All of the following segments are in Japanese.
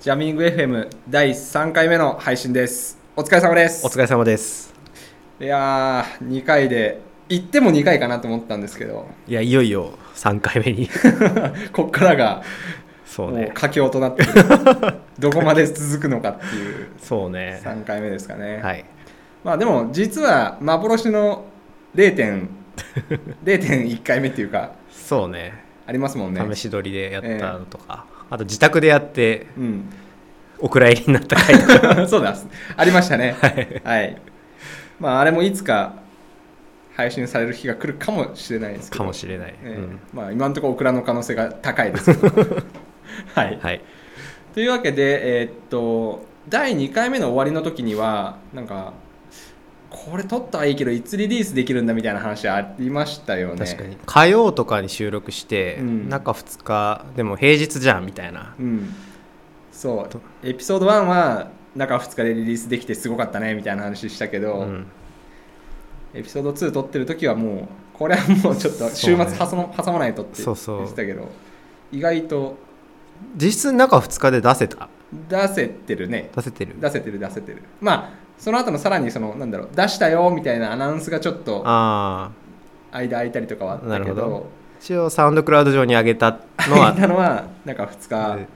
ジャミング FM 第3回目の配信です。お疲れ様です。お疲れ様ですいやー、2回で、行っても2回かなと思ったんですけど、いやいよいよ3回目に こっからがそうね佳境となってる。どこまで続くのかっていうそうね3回目ですかね。はいまあでも、実は幻の0点、0.1回目っていうか、そうねありますもんね。試し撮りでやったのとか、あと自宅でやってうん。お蔵入りになった回とか そうだ、ありましたね。はいはい。まあ、あれもいつか配信される日が来るかもしれないです。かもしれない、ええうんまあ、今のところオクラの可能性が高いですけど。はい。はいというわけで、えーっと、第2回目の終わりの時には、なんか、これ撮ったはいいけど、いつリリースできるんだみたいな話ありましたよね。確かに。火曜とかに収録して、うん。中2日でも平日じゃんみたいな。うん。そう。エピソード1は、中2日でリリースできてすごかったねみたいな話したけど、うん。エピソード2撮ってる時はもうこれはもうちょっと週末そうね。挟ま,、ないとって言そうそう。ってたけど意外と実質中2日で出せた。出せてるね。出せてる。出せてる出せてる。まあその後のさらにそのなんだろう出したよみたいなアナウンスがちょっと間空いたりとかはあったけどなるほど。一応サウンドクラウド上に上げたの空は いたのはなんか2日で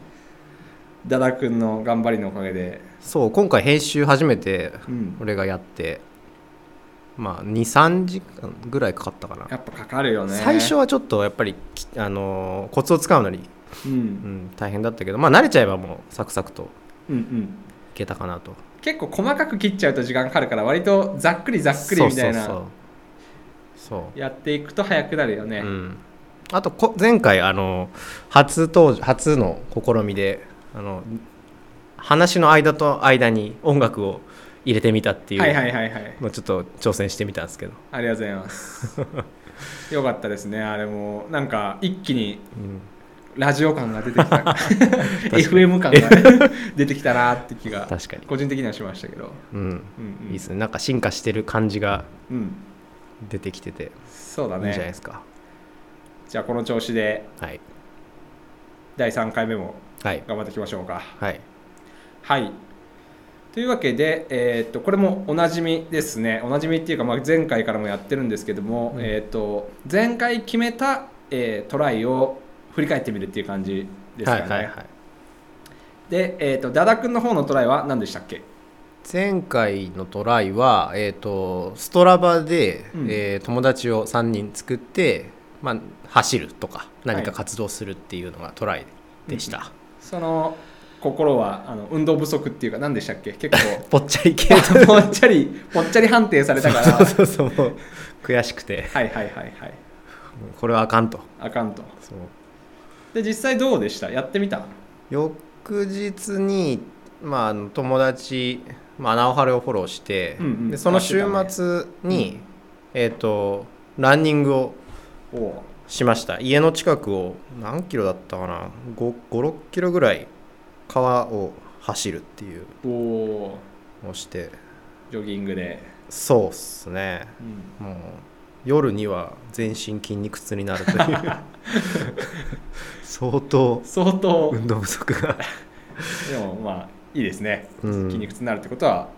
ダダ君の頑張りのおかげで、そう今回編集初めてうん、俺がやってまあ23時間ぐらいかかったかな、やっぱかかるよね。最初はちょっとやっぱり、きあのーコツをつかむのに、うん。う、ん、大変だったけどまあ慣れちゃえばもうサクサクというんうん。けたかなと結構細かく切っちゃうと時間かかるから割とざっくりざっくりみたいなそう。やっていくと早くなるよね、うん、あとこ前回あの初登場初の試みであの話の間と間に音楽を入れてみたっていうはいはいはいはい。のをちょっと挑戦してみたんですけど、ありがとうございます。よかったですねあれも。なんか一気にうん、ラジオ感が出てきた。FM 感が 出てきたなって気が確かに、個人的にはしましたけど、うん、うんうん、いいですね。なんか進化してる感じがうん。出てきてて。そうだいいんじゃないでねすか。じゃあこの調子ではい。第3回目もはい。頑張っていきましょうか。はい。はい。というわけで、えーっとこれもおなじみですね。おなじみっていうか、まあ、前回からもやってるんですけども、うん。えーっと前回決めた、えートライを振り返ってみるっていう感じですかね、はいはいはい。で、えー、とダダ君の方のトライは何でしたっけ？前回のトライは、えー、とストラバで、うん。えー友達を3人作って、まあ、走るとか何か活動するっていうのがトライでした、その心はあの運動不足っていうか何でしたっけ？結構。ぽっちゃり系 ぽっちゃりぽっちゃり判定されたから。そうそうそう。悔しくて。はいはいはいはい。これはあかんと。あかんと。そうで実際どうでした？やってみた？翌日に、まあ友達、まあ、直春をフォローして、うんうん。でその週末に、えっ、とランニングをしました。家の近くを何キロだったかな？56キロぐらい川を走るっていう。をして。ジョギングで、そうっすね。うん。もう夜には全身筋肉痛になるという 相当相当。運動不足が。でもまあいいですね、うん。筋肉痛になるってことは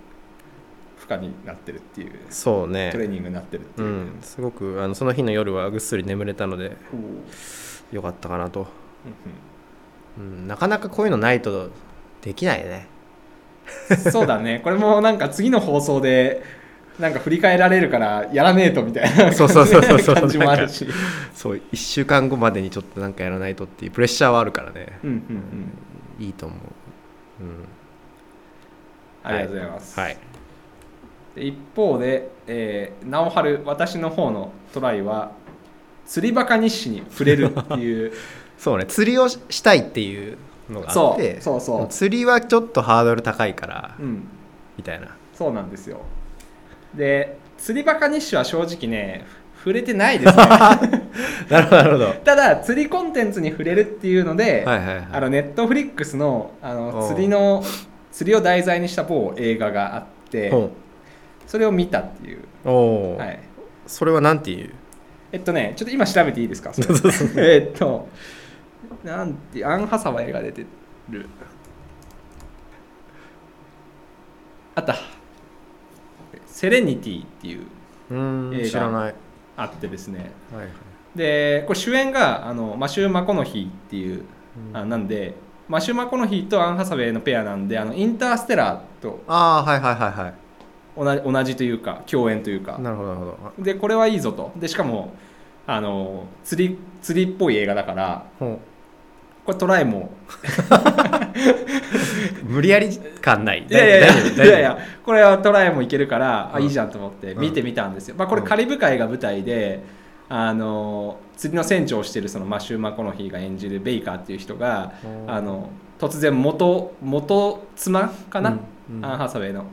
負荷になってるっていう。そうね。トレーニングになってるってういう、ん。すごくあのその日の夜はぐっすり眠れたのでよかったかなと、うんうん、なかなかこういうのないとできないね。うんそうだね。これもなんか次の放送でなんか振り返られるからやらねえとみたいなそうそうそうそうそう感じもあるし。そう1週間後までにちょっとなんかやらないとっていうプレッシャーはあるからね。うんうんうん。いいと思う、うん、ありがとうございます、はい。で一方で、えー、直春私の方のトライは釣りバカ日誌に触れるっていう。そうね釣りをししたいっていうのがあってそうそうそう。釣りはちょっとハードル高いからうん。みたいな。そうなんですよで釣りバカ日誌は正直ね触れてないですね。なるほどなるほど。はい ただ釣りコンテンツに触れるっていうので、はいはいあのネットフリックスのあの釣りの釣りを題材にした某映画があってほそれを見たっていう、うおお、はい、それはなんていう？えっとねちょっと今調べていいですか？えっとなんてアン・ハサウェイが出てる。ったセレニティっていう映画あってですね。はいでこれ主演があのマシュー・マコノヒーっていう、うん。あなんでマシュー・マコノヒーとアン・ハサウェイのペアなんであのインターステラーとああはいはいはいはい。同じ同じというか共演というか。なるほどなるほど。でこれはいいぞと。でしかもあの釣り釣りっぽい映画だからほこれトライも。う 無理やり感ない。いやいやいやいやいやこれはトライもいけるから、あうん。いいじゃんと思ってうん。見てみたんですよ、まあ、これうん。カリブ海が舞台であの釣りの船長をしてるそのマシュー・マコノヒーが演じるベイカーっていう人がうん。あの突然元元妻かな、うん。うん。アン・ハサウェイの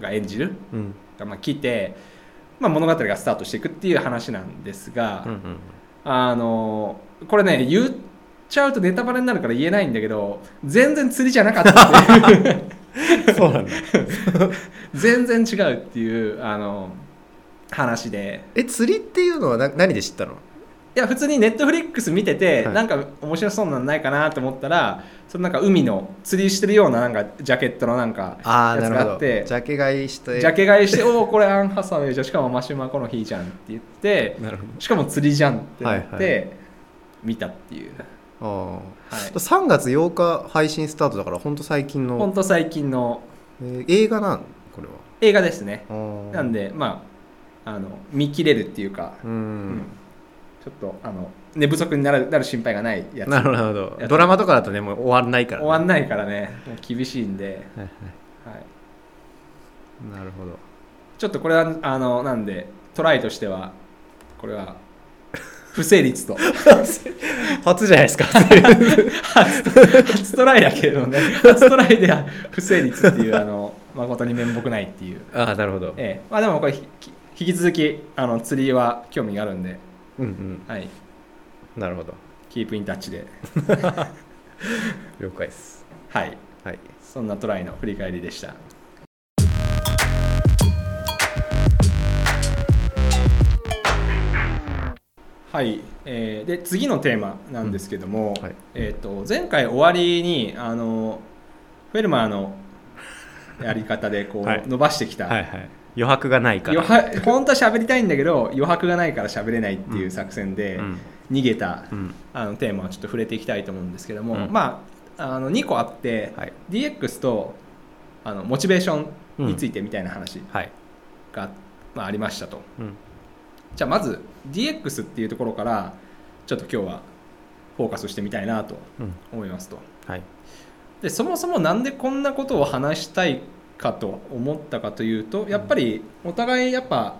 が演じる？うん。が、まあ、来て、まあ、物語がスタートしていくっていう話なんですが、うんうんあのこれね言っちゃうとネタバレになるから言えないんだけど全然釣りじゃなかったっていう。そうなんだ。全然違うっていうあの話で。え釣りっていうのはな何で知ったの？いや普通にネットフリックス見てて、はい。なんか面白そうなのないかなと思ったらそのなんか海の釣りしてるようななんかジャケットのなんかやつああなるほど。があってジャケ買いして。ジャケ買いして「おおこれアン・ハサウェイじゃん。しかもマシュマコの日じゃん」って言ってなるほしかも釣りじゃんってなって、はいは見たっていう、どあ。はい。あ、3月8日配信スタートだから本当最近の、ほんと最近の。えー映画なん？これは。映画ですね。あーなんでまああの見切れるっていうか、ううん。んちょっとあの寝不足になるなる心配がないやつ。なるほど。なるほどやつ。ドラマとかだとねもう終わんないから、ね、終わんないからね。もう厳しいんで、はいはいはい、なるほど。ちょっとこれはあのなんでトライとしてはこれは不成立と。初じゃないですか。初トライだけれどもね。初トライでは不成立っていうあの誠に面目ないっていう、ああなるほど。ええ。まあ、でもこれ引き続きあの釣りは興味があるんで、うんうん。はい、なるほど。キープインタッチで。了解です。はい。はい。そんなトライの振り返りでしたはい、えーで次のテーマなんですけども、はい。えー、と前回終わりにあのフェルマーのやり方でこう、はい。伸ばしてきた、はいはい。余白がないから。余白本当は喋りたいんだけど余白がないから喋れないっていう作戦でうん。逃げた、うん。あのテーマをちょっと触れていきたいと思うんですけども、うん。まああの2個あって、はい。DX とあのモチベーションについてみたいな話はい。が、まあ、ありましたと。うん。じゃあまず DX っていうところからちょっと今日はフォーカスしてみたいなとうん。思いますと。はい。でそもそもなんでこんなことを話したいかと思ったかというとやっぱりお互いやっぱ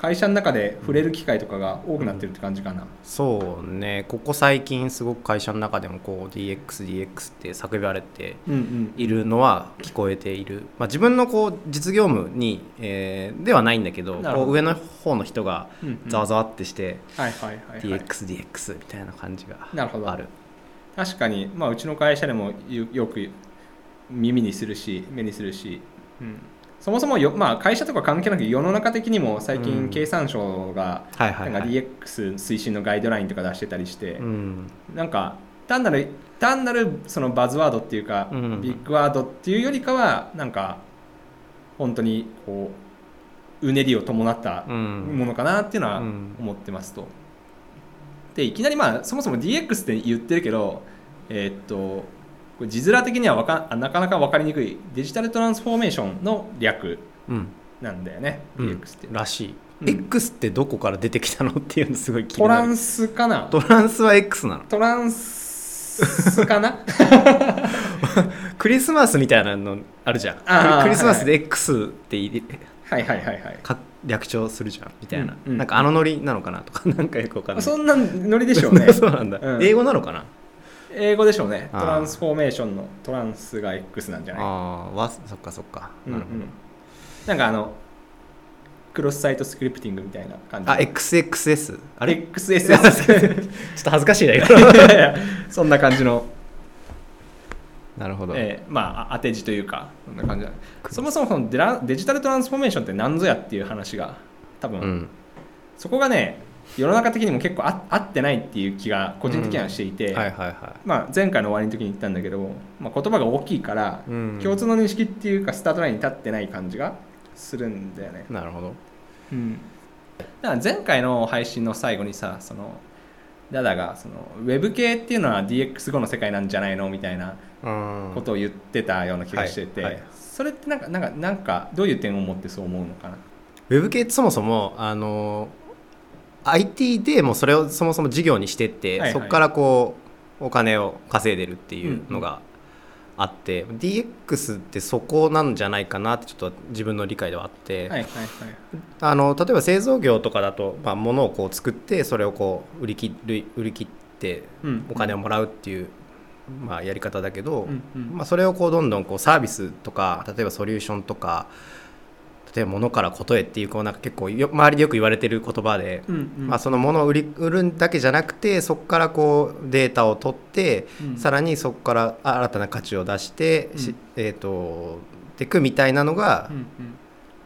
会社の中で触れる機会とかが多くなってるって感じかな、そうね。ここ最近すごく会社の中でもこう DXDX って叫ばれてうん、うん。いるのは聞こえている、まあ、自分のこう実業務に、えーではないんだけどこう上の方の人がうんうん。ざわざわってして、DXDX みたいな感じがなるほど。ある。確かに、まあ、うちの会社でもよよく耳にするし目にするし、うん、そもそもよ、まあ、会社とか関係なく世の中的にも最うん。近経産省がなんか DX 推進のガイドラインとか出してたりして、うんなんか単なる単なるそのバズワードっていうか、うん。ビッグワードっていうよりかはなんか本当にこううねりを伴ったうん。ものかなっていうのはうん。思ってますと。でいきなりまあそもそも DX って言ってるけど、えーっとこれ字面的にはわかあなかなか分かりにくいデジタルトランスフォーメーションの略うん。なんだよね、うん。DX って。らしい、うん。X ってどこから出てきたのっていうのすごい気にトなる。ランスかな？トランスは X なの。トランスかな？クリスマスみたいなのあるじゃん。クリスマスで X って入れはいはいはいはい。か略称するじゃん。みたいな、うんうん。なんかあのノリなのかなとかなんかよくわかんない。そんなノリでしょうね。そうなんだ、うん。英語なのかな？英語でしょうね。トランスフォーメーションのトランスが X なんじゃない？ああわそっかそっか、うんうん。なんかあの、クロスサイトスクリプティングみたいな感じ。あ XXS あれ？XSS ちょっと恥ずかしいだけどいやいやそんな感じの、なるほど、えーまあ、当て字というか、そんな感じ。だそもそもそのデラデジタルトランスフォーメーションって何ぞやっていう話が、多分、うん。そこがね、世の中的にも結構あ合ってないっていう気が個人的にはしていて、前回の終わりの時に言ったんだけど、まあ、言葉が大きいから、うん。共通の認識っていうかスタートラインに立ってない感じがするんだよね。い。なるほど。うん、だから前回の配信の最後にさそのダダがそのウェブ系っていうのは DX 後の世界なんじゃないのみたいなうん。ことを言ってたような気がしてて、はいはい。それってなんかなんかなんかどういう点を持ってそう思うのかな？ウェブ系ってそもそもあの IT でもうそれをそもそも事業にしてって、はいはい。そこからこうお金を稼いでるっていうのがあって、DX ってそこなんじゃないかなってちょっと自分の理解ではあって、はいはいはい。あの例えば製造業とかだと、まあ、物をこう作ってそれをこう売り切る売り切ってうん。お金をもらうっていう、まあ、やり方だけど、うんうん。まあ、それをこうどんどんこうサービスとか例えばソリューションとか例えば物からことへっていうこうなんか結構よ周りでよく言われてる言葉で、うんうん。まあ、その物を売り売るだけじゃなくてそこからこうデータを取って、うん。さらにそこから新たな価値を出して、しうん。えー、とていくみたいなのが、うんうん。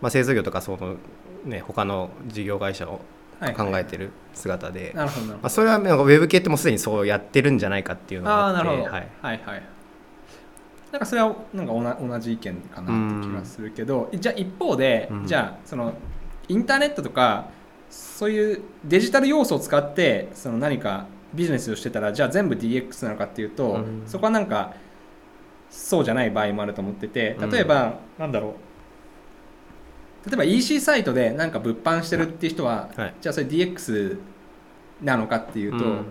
まあ、製造業とかその、ね、他の事業会社をはい考えてる姿で、まあ、それはなんかウェブ系ってもうすでにそうやってるんじゃないかっていうのがああってあなるほど、は、はいいはいなんかそれはなんか同じ意見かなって気がするけど、じゃあ一方で、うん。じゃあそのインターネットとかそういうデジタル要素を使ってその何かビジネスをしてたらじゃあ全部 DX なのかっていうと、うん。そこはなんかそうじゃない場合もあると思ってて例えば、なんだろう。例えば EC サイトでなんか物販してるっていう人は、はい。じゃあそれ DX なのかっていうと、うん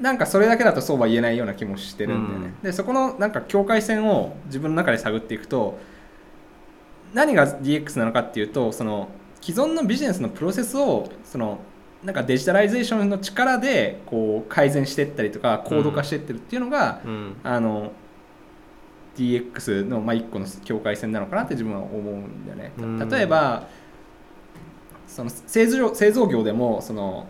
なんかそれだけだとそうは言えないような気もしてるんだよね、うん。でそこのなんか境界線を自分の中で探っていくと何が DX なのかっていうとその既存のビジネスのプロセスをそのなんかデジタライゼーションの力でこう改善していったりとか高度化していってるっていうのが、うん。あの DX のまあ一個の境界線なのかなって自分は思うんだよね。うん。例えばその製造製造業でもその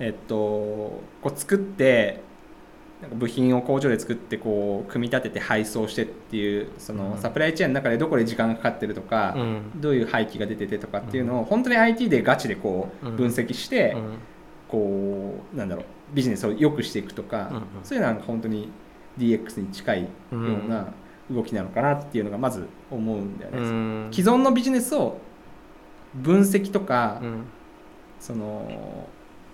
えっとこう作ってなんか部品を工場で作ってこう組み立てて配送してっていうそのうん。サプライチェーンの中でどこで時間がかかってるとか、うん。どういう廃棄が出ててとかっていうのを本当に IT でガチでこううん。分析して、うん。こうなんだろうビジネスを良くしていくとか、そういうのは本当に DX に近いような動きなのかなっていうのがまず思うんだよね。うん。既存のビジネスを分析とか、うん。その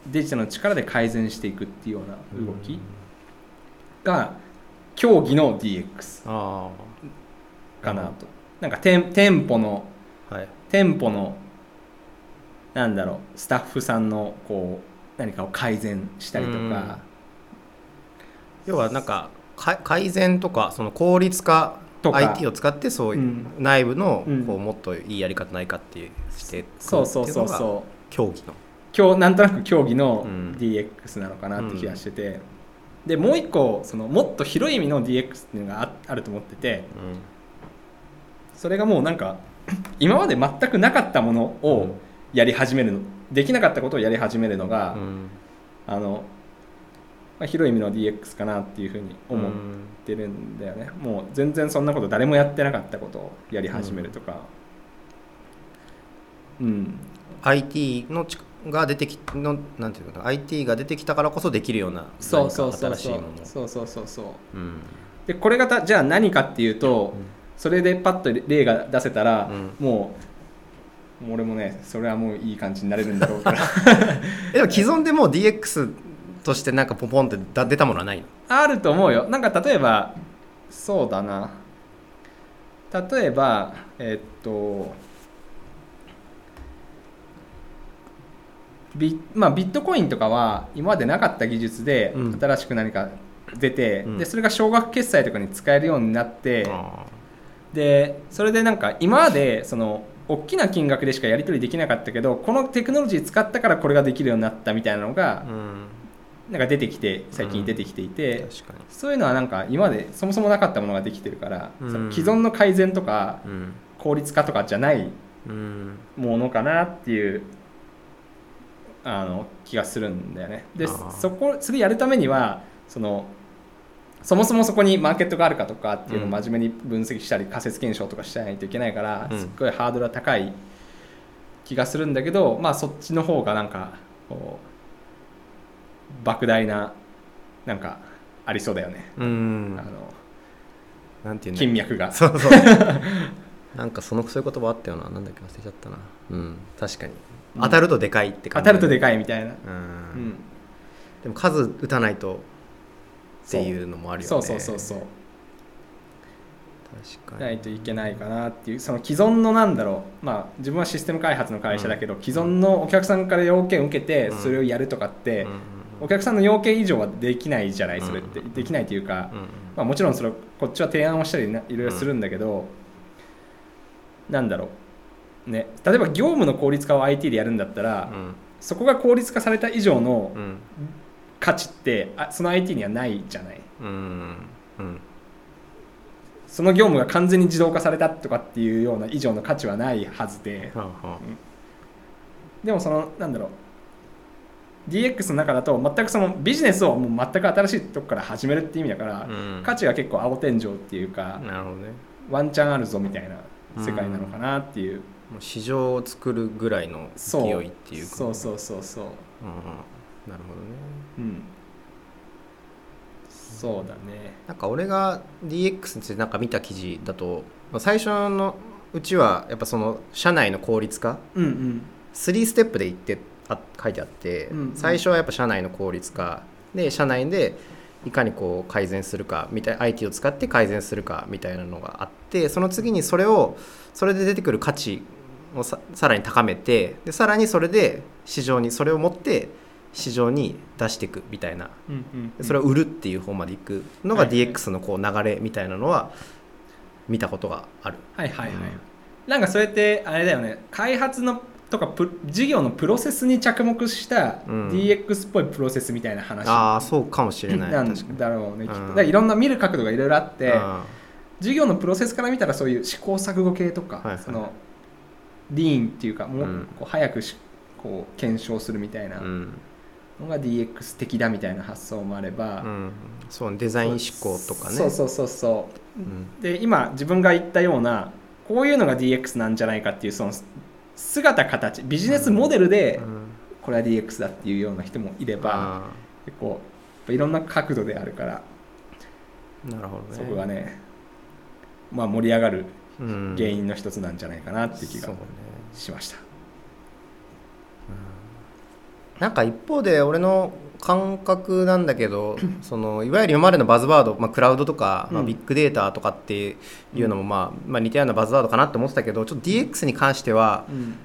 デジタルの力で改善していくっていうような動きが競技の DX あかなと。なんか店店舗のあはい。店舗のなんだろうスタッフさんのこう何かを改善したりとか、要はなんかか改善とかその効率化とか。IT を使ってそういううん。内部のうん。こうもっといいやり方ないかっていうしてそうそうそうそう。競技の今日なんとなく競技のうん。DX なのかなって気がしてて、でもう一個そのもっと広い意味の DX っていうのがああると思ってて。それがもうなんか 今まで全くなかったものをやり始めるの。できなかったことをやり始めるのが、うん。あのまあ、広い意味の DX かなっていうふうに思っうんてるんだよね、もう全然そんなこと誰もやってなかったことをやり始めるとか。うん、IT のちが出てきのなんていうのかな IT が出てきたからこそできるようなそうそうそうそう。何か新しいもの。そうそうそうそう。うん。でこれがたじゃあ何かっていうと、うん。それでパッと例が出せたら、うん。もう俺もねそれはもういい感じになれるんだろうから。えでも既存でもう DX としてなんかポンポンってだ出たものはないの？あると思うよ。なんか例えばそうだな。例えばえっとビ,、まあ、ビットコインとかは今までなかった技術でうん。新しく何か出て、うん。でそれが少額決済とかに使えるようになって、あでそれでなんか今までその大きな金額でしかやり取りできなかったけどこのテクノロジー使ったからこれができるようになったみたいなのがーうん。なんか出てきて最近出てきていて、確かに。そういうのはなんか今までそもそもなかったものができてるから、うん。その既存の改善とかうん。効率化とかじゃないうん。ものかなっていうあの気がするんだよね。でそこそれやるためにはそのそもそもそこにマーケットがあるかとかっていうのをうん。真面目に分析したり仮説検証とかしないといけないから、うん。すっごいハードルが高い気がするんだけどまあそっちの方がなんかこう莫大ななんかありそうだよね、うん。あのなんていう金脈が。そうそう。なんかそのそういう言葉あったよな。なんだっけ忘れちゃったな。うん。確かに。うん当たるとでかいって当感じ。たるとでかいみたいな、ううん。ん、でも数打たないとっていうのもあるよね。そう。そうそうそう確かに。ないといけないかなっていう。その既存のなんだろう。まあ自分はシステム開発の会社だけど、既存のお客さんから要件を受けてうん。それをやるとかって、うんうんお客さんの要件以上はできないじゃないそれって、うん。できないというか、うんうんまあ、もちろんそれこっちは提案をしたりないろいろするんだけど、なんだろうね例えば業務の効率化を IT でやるんだったら、うん。そこが効率化された以上のうん。価値ってあその IT にはないじゃない。うん。うん。その業務が完全に自動化されたとかっていうような以上の価値はないはずで。でもそのなんだろう。DX の中だと全くそのビジネスをもう全く新しいとこから始めるっていう意味だから、価値が結構青天井っていうか、ね。ワンチャンあるぞみたいな世界なのかなっていう、もう市場を作るぐらいの勢いっていうか。そう。そうそうそうう。んうん。なるほどね。うん。そうだね。なんか俺が DX についてなんか見た記事だとまあ最初のうちはやっぱその社内の効率化？うんうん。3ステップで言ってあ書いてあって、うんうん。最初はやっぱ社内の効率化。で社内でいかにこう改善するかみたい IT を使って改善するかみたいなのがあってその次にそれをそれで出てくる価値をささらに高めてでさらにそれで市場にそれを持って市場に出していくみたいな。うんうんでそれを売るっていう方までいくのが DX のこう流れみたいなのは見たことがある。はいはいはい、うんなんかそれってあれだよね。開発のとかプ事業のプロセスに着目したうん。DX っぽいプロセスみたいな話。ああそうかもしれない。なん。だろうねきっと。うんだいろんな見る角度がいろいろあってうん。事業のプロセスから見たらそういう試行錯誤系とか、はいはい。そのリーンっていうかもううん。こう早くしこう検証するみたいなうん。のが DX 的だみたいな発想もあれば、うん、そうデザイン思考とかね。そうそうそうそう。うん。で今自分が言ったようなこういうのが DX なんじゃないかっていうその姿形ビジネスモデルでうん。これは DX だっていうような人もいればあ結構いろんな角度であるからーなるほどね。そこがねまあ盛り上がるうん原因の一つなんじゃないかなっていう気がしました。なんか一方で俺の感覚なんだけど そのいわゆる今までのバズワード、まあ、クラウドとか、まあ、うん。ビッグデータとかっていうのも、まあまあ、似たようなバズワードかなって思ってたけどちょっと DX に関してはうん。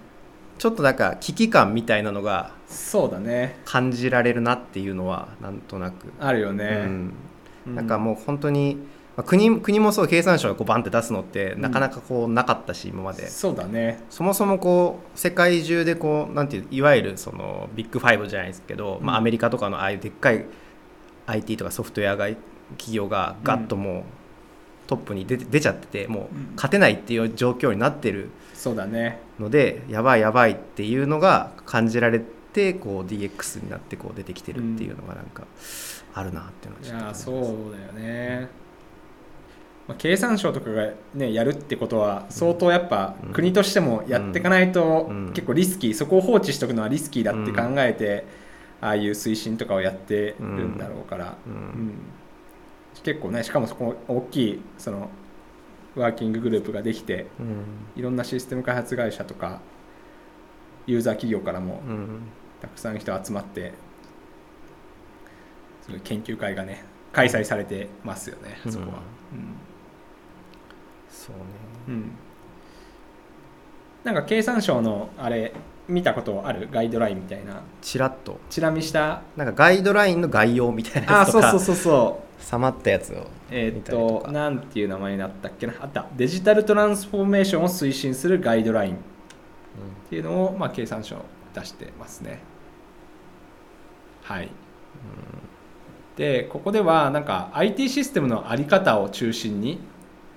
ちょっとなんか危機感みたいなのがそうだね。感じられるなっていうのはなんとなく、あるようね。ん、うなんかもう本当に、まあ、国国もそう経産省がこうバンって出すのってなかなかこうなかったし今まで。そうだね。そもそもこう世界中でこうなんていういわゆるそのビッグファイブじゃないですけど、まあ、うんアメリカとかのああいうでっかい IT とかソフトウェアが企業がガッともうトップに出て出ちゃっててもううん勝てないっていう状況になってるそうだね。のでやばいやばいっていうのが感じられてこう DX になってこう出てきてるっていうのがなんかあるなっていうのはいちょっといますそうだよね。まあ、経産省とかが、ね、やるってことは相当やっぱうん国としてもやっていかないとうん。結構リスキーそこを放置しておくのはリスキーだって考えてああいう推進とかをやってるんだろうから、うん。うん。結構ねしかもそこ大きいそのワーキンググループができてうん。いろんなシステム開発会社とかユーザー企業からもうん。たくさん人集まって研究会がね開催されてますよね、うん。そこは、そうね。うん。うんなんか経産省のあれ見たことあるガイドラインみたいな。ちらっと。チラ見した？なんかガイドラインの概要みたいなあやつとか。そうそうそうそう。さまったやつをえーっとなんていう名前になったっけな？あった。デジタルトランスフォーメーションを推進するガイドライン。っていうのを、まあ、経産省出してますね。はい。でここではなんか IT システムの在り方を中心に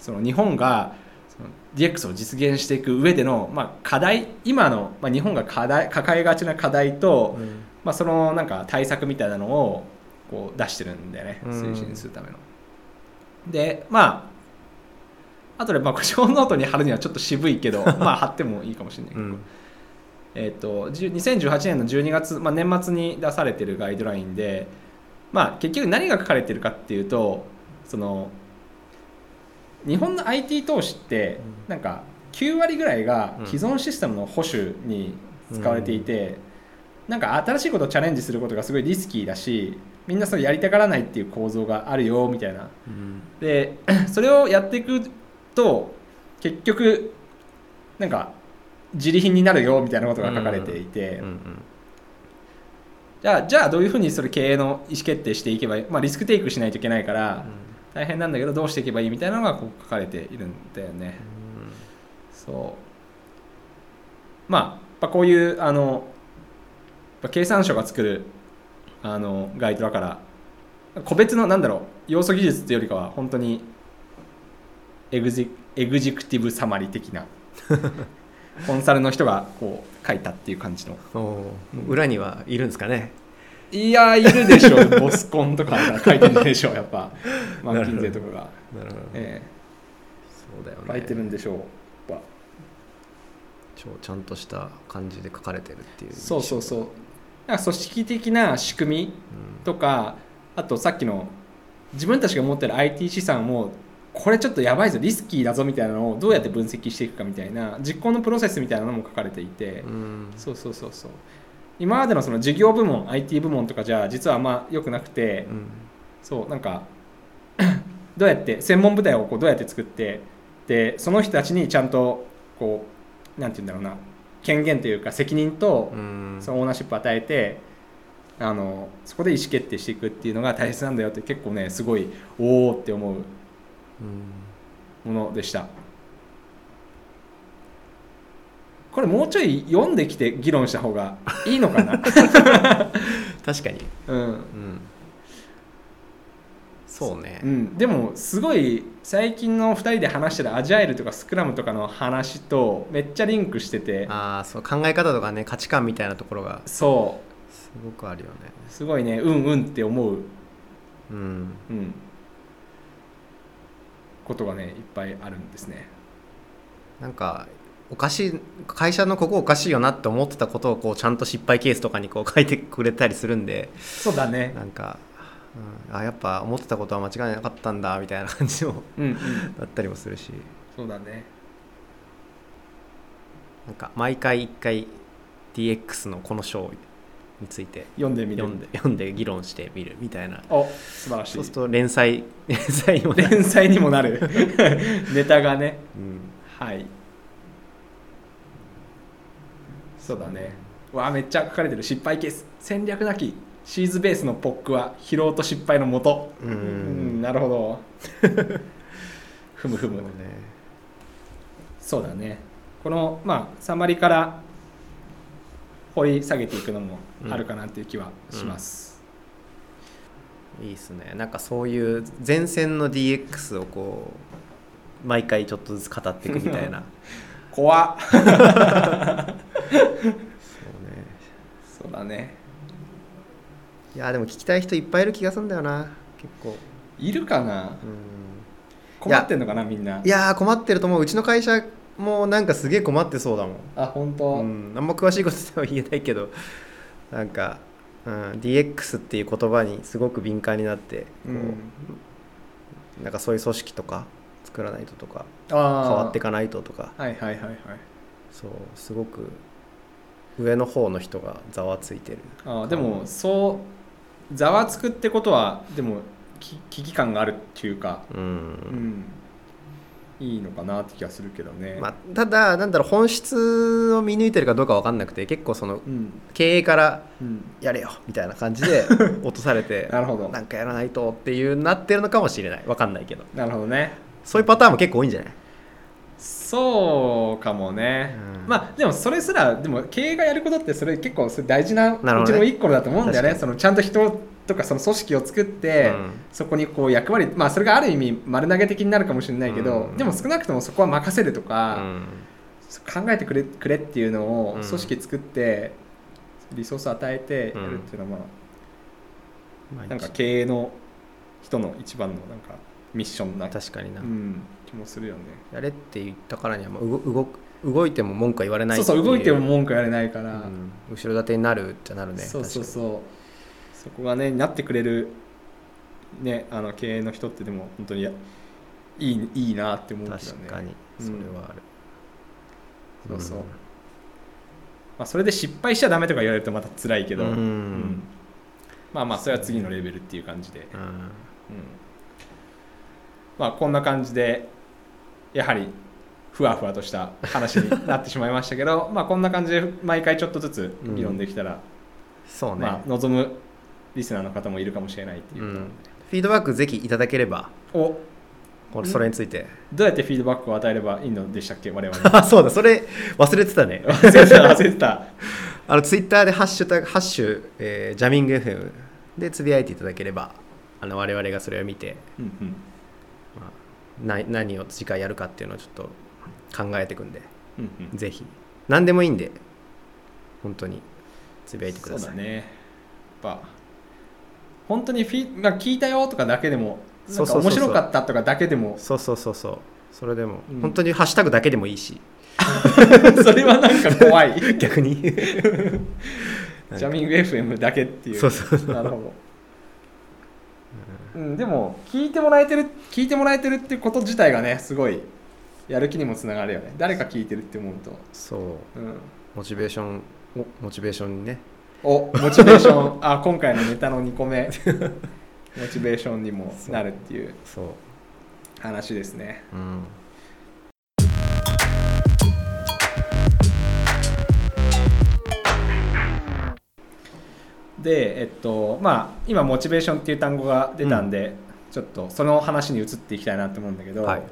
その日本がその DX を実現していく上での、まあ、課題今の、まあ、日本が課題抱えがちな課題と、うん。まあ、そのなんか対策みたいなのをこう出してるんだよね。うん。推進するための。でまああとでまあショーノートに貼るにはちょっと渋いけど まあ貼ってもいいかもしれないけど、うん。えー、とじゅ2018年の12月、まあ、年末に出されてるガイドラインで、まあ、結局何が書かれてるかっていうとその日本の IT 投資ってなんか9割ぐらいが既存システムの保守に使われていて、なんか新しいことをチャレンジすることがすごいリスキーだしみんなそれやりたがらないっていう構造があるよみたいな。うん。で それをやっていくと結局なんか自利品になるよみたいなことが書かれていて、うんうん。じゃあじゃあどういうふうにそれ経営の意思決定していけばまあ、リスクテイクしないといけないから大変なんだけどどうしていけばいいみたいなのがこう書かれているんだよね。そう。まあやっぱこういうあの経産省が作るあのガイドだから個別のなんだろう要素技術っていうよりかは本当にエグジエグジクティブサマリ的な コンサルの人がこう書いたっていう感じの。裏にはいるんですかねいやいるでしょ。う ボスコンとかが書いてるでしょうやっぱ。マッキンゼーとかが、なるほど、えそうだよね。え書いてるんでしょうやっぱ。超ちゃんとした感じで書かれてるっていう。そうそうそう。なんか組織的な仕組みとかあとさっきの自分たちが持ってる IT 資産をこれちょっとやばいぞリスキーだぞみたいなのをどうやって分析していくかみたいな実行のプロセスみたいなのも書かれていて、うんうん。そうそうそうそう今までのその事業部門 IT 部門とかじゃ実はあんま良くなくて、うんそうなんか どうやって専門部隊をこうどうやって作ってでその人たちにちゃんとこうなんて言うんだろうな権限というか責任とうん。そのオーナーシップを与えてあのそこで意思決定していくっていうのが大切なんだよって結構ねすごいおおって思ううん。ものでしたこれもうちょい読んできて議論した方がいいのかな？確かに、うん。うん、そうね、うん、でもすごい最近の2人で話してるアジャイルとかスクラムとかの話とめっちゃリンクしてて。ああそう考え方とかね価値観みたいなところが。そすごくあるよね。うすごいねうんうんって思う、うん。うん、ことがねいっぱいあるんですね。なんかおかしい会社のここおかしいよなって思ってたことをこうちゃんと失敗ケースとかにこう書いてくれたりするんでそうだね。なんか、うん、あやっぱ思ってたことは間違いなかったんだみたいな感じもうんうん。だったりもするし。そうだね。なんか毎回一回 DX のこの章について読んでみる。読んで読んで議論してみるみたいな。お素晴らしい。そうすると連載連載にもなる、連載にもなる。ネタがね。うん。はいそうだね。わあめっちゃ書かれてる。失敗ケース。戦略なきシーズベースのポックは疲労と失敗のもとうん。うんなるほど。ふむふむ。そうね。そうだね。このまあサマリから掘り下げていくのもあるかなっていう気はします、いいですね。なんかそういう前線の DX をこう毎回ちょっとずつ語っていくみたいな。怖っ ね。いやでも聞きたい人いっぱいいる気がするんだよな結構。いるかな？うん。困ってんのかなみんな？いやー困ってると思う。うちの会社もなんかすげえ困ってそうだもん。あ本当、うん、あんま詳しいことは言えないけど。なんか、うん、DX っていう言葉にすごく敏感になってこう、うん。なんかそういう組織とか作らないととか変わっていかないととか。はいはいはいはい。そうすごく上の方の人がざわついてる。あーでもそうざわつくってことはでもき危機感があるっていうかうん、うん。いいのかなって気がするけどね。まあ、ただなんだろう本質を見抜いてるかどうか分かんなくて結構そのうん。経営からうん。やれよみたいな感じで 落とされてなるほど。なんかやらないとっていうなってるのかもしれない。分かんないけど。なるほどね。そういうパターンも結構多いんじゃない？そうかもね、うん。まあでもそれすらでも経営がやることってそれ結構それ大事なうちの一個だと思うんだよね。そのちゃんと人とかその組織を作って、うん。そこにこう役割まあそれがある意味丸投げ的になるかもしれないけど、うん。でも少なくともそこは任せるとうか、ん。考えてくれくれっていうのをうん。組織作って、リソース与えてやるっていうのは、まあまあなんか経営の人の一番のなんかミッションな、確かにな、うん、気もするよね。やれって言ったからにはもう動動く動いても文句は言われないそうそう動いてもう、文句言われないから、うん。後ろ盾になるっちゃなるね。そうそうう。そうそこがねなってくれるねあの経営の人ってでも本当にやいいいいなって思うけどね。確かに。うん。それはある、そうそう、まあ、それで失敗しちゃダメとか言われるとまた辛いけど、うん。うん。まあまあそれは次のレベルっていう感じで、うん。うん。まあこんな感じでやはりふわふわとした話になってしまいましたけど まあこんな感じで毎回ちょっとずつ議論できたら、そうね、まあ望むリスナーの方もいるかもしれないっていううん、フィードバックぜひいただければお。これそれについて、どうやってフィードバックを与えればいいのでしたっけ我々 あそうだそれ忘れてたね。忘れてた忘れてた。あのツイッターでハッシュタグハッシュ、えージャミング FM でつぶやいていただければあの我々がそれを見て、うんうん。まあ、な何を次回やるかっていうのをちょっと考えていくんでうんうん。ぜひ。何でもいいんで本当につぶやいてください。そうだね。やっぱ本当にフィ、まあ、聞いたよとかだけでもなんか面白かったとかだけでもそうそうそうそう。それでも、うん。本当にハッシュタグだけでもいいし。それはなんか怖い。逆に。ジャミング FM だけっていう。そうそうそう。なるほど、うん、でも聞いてもらえてる聞いてもらえてるってこと自体がねすごいやる気にもつながるよね。誰か聞いてるって思うと、そう。うん、モチベーションおモチベーションにね。おモチベーション。あ今回のネタの2個目。モチベーションにもなるっていう。そう。話ですね。うんでえっとまあ今モチベーションっていう単語が出たんで、ちょっとその話に移っていきたいなと思うんだけど、はい、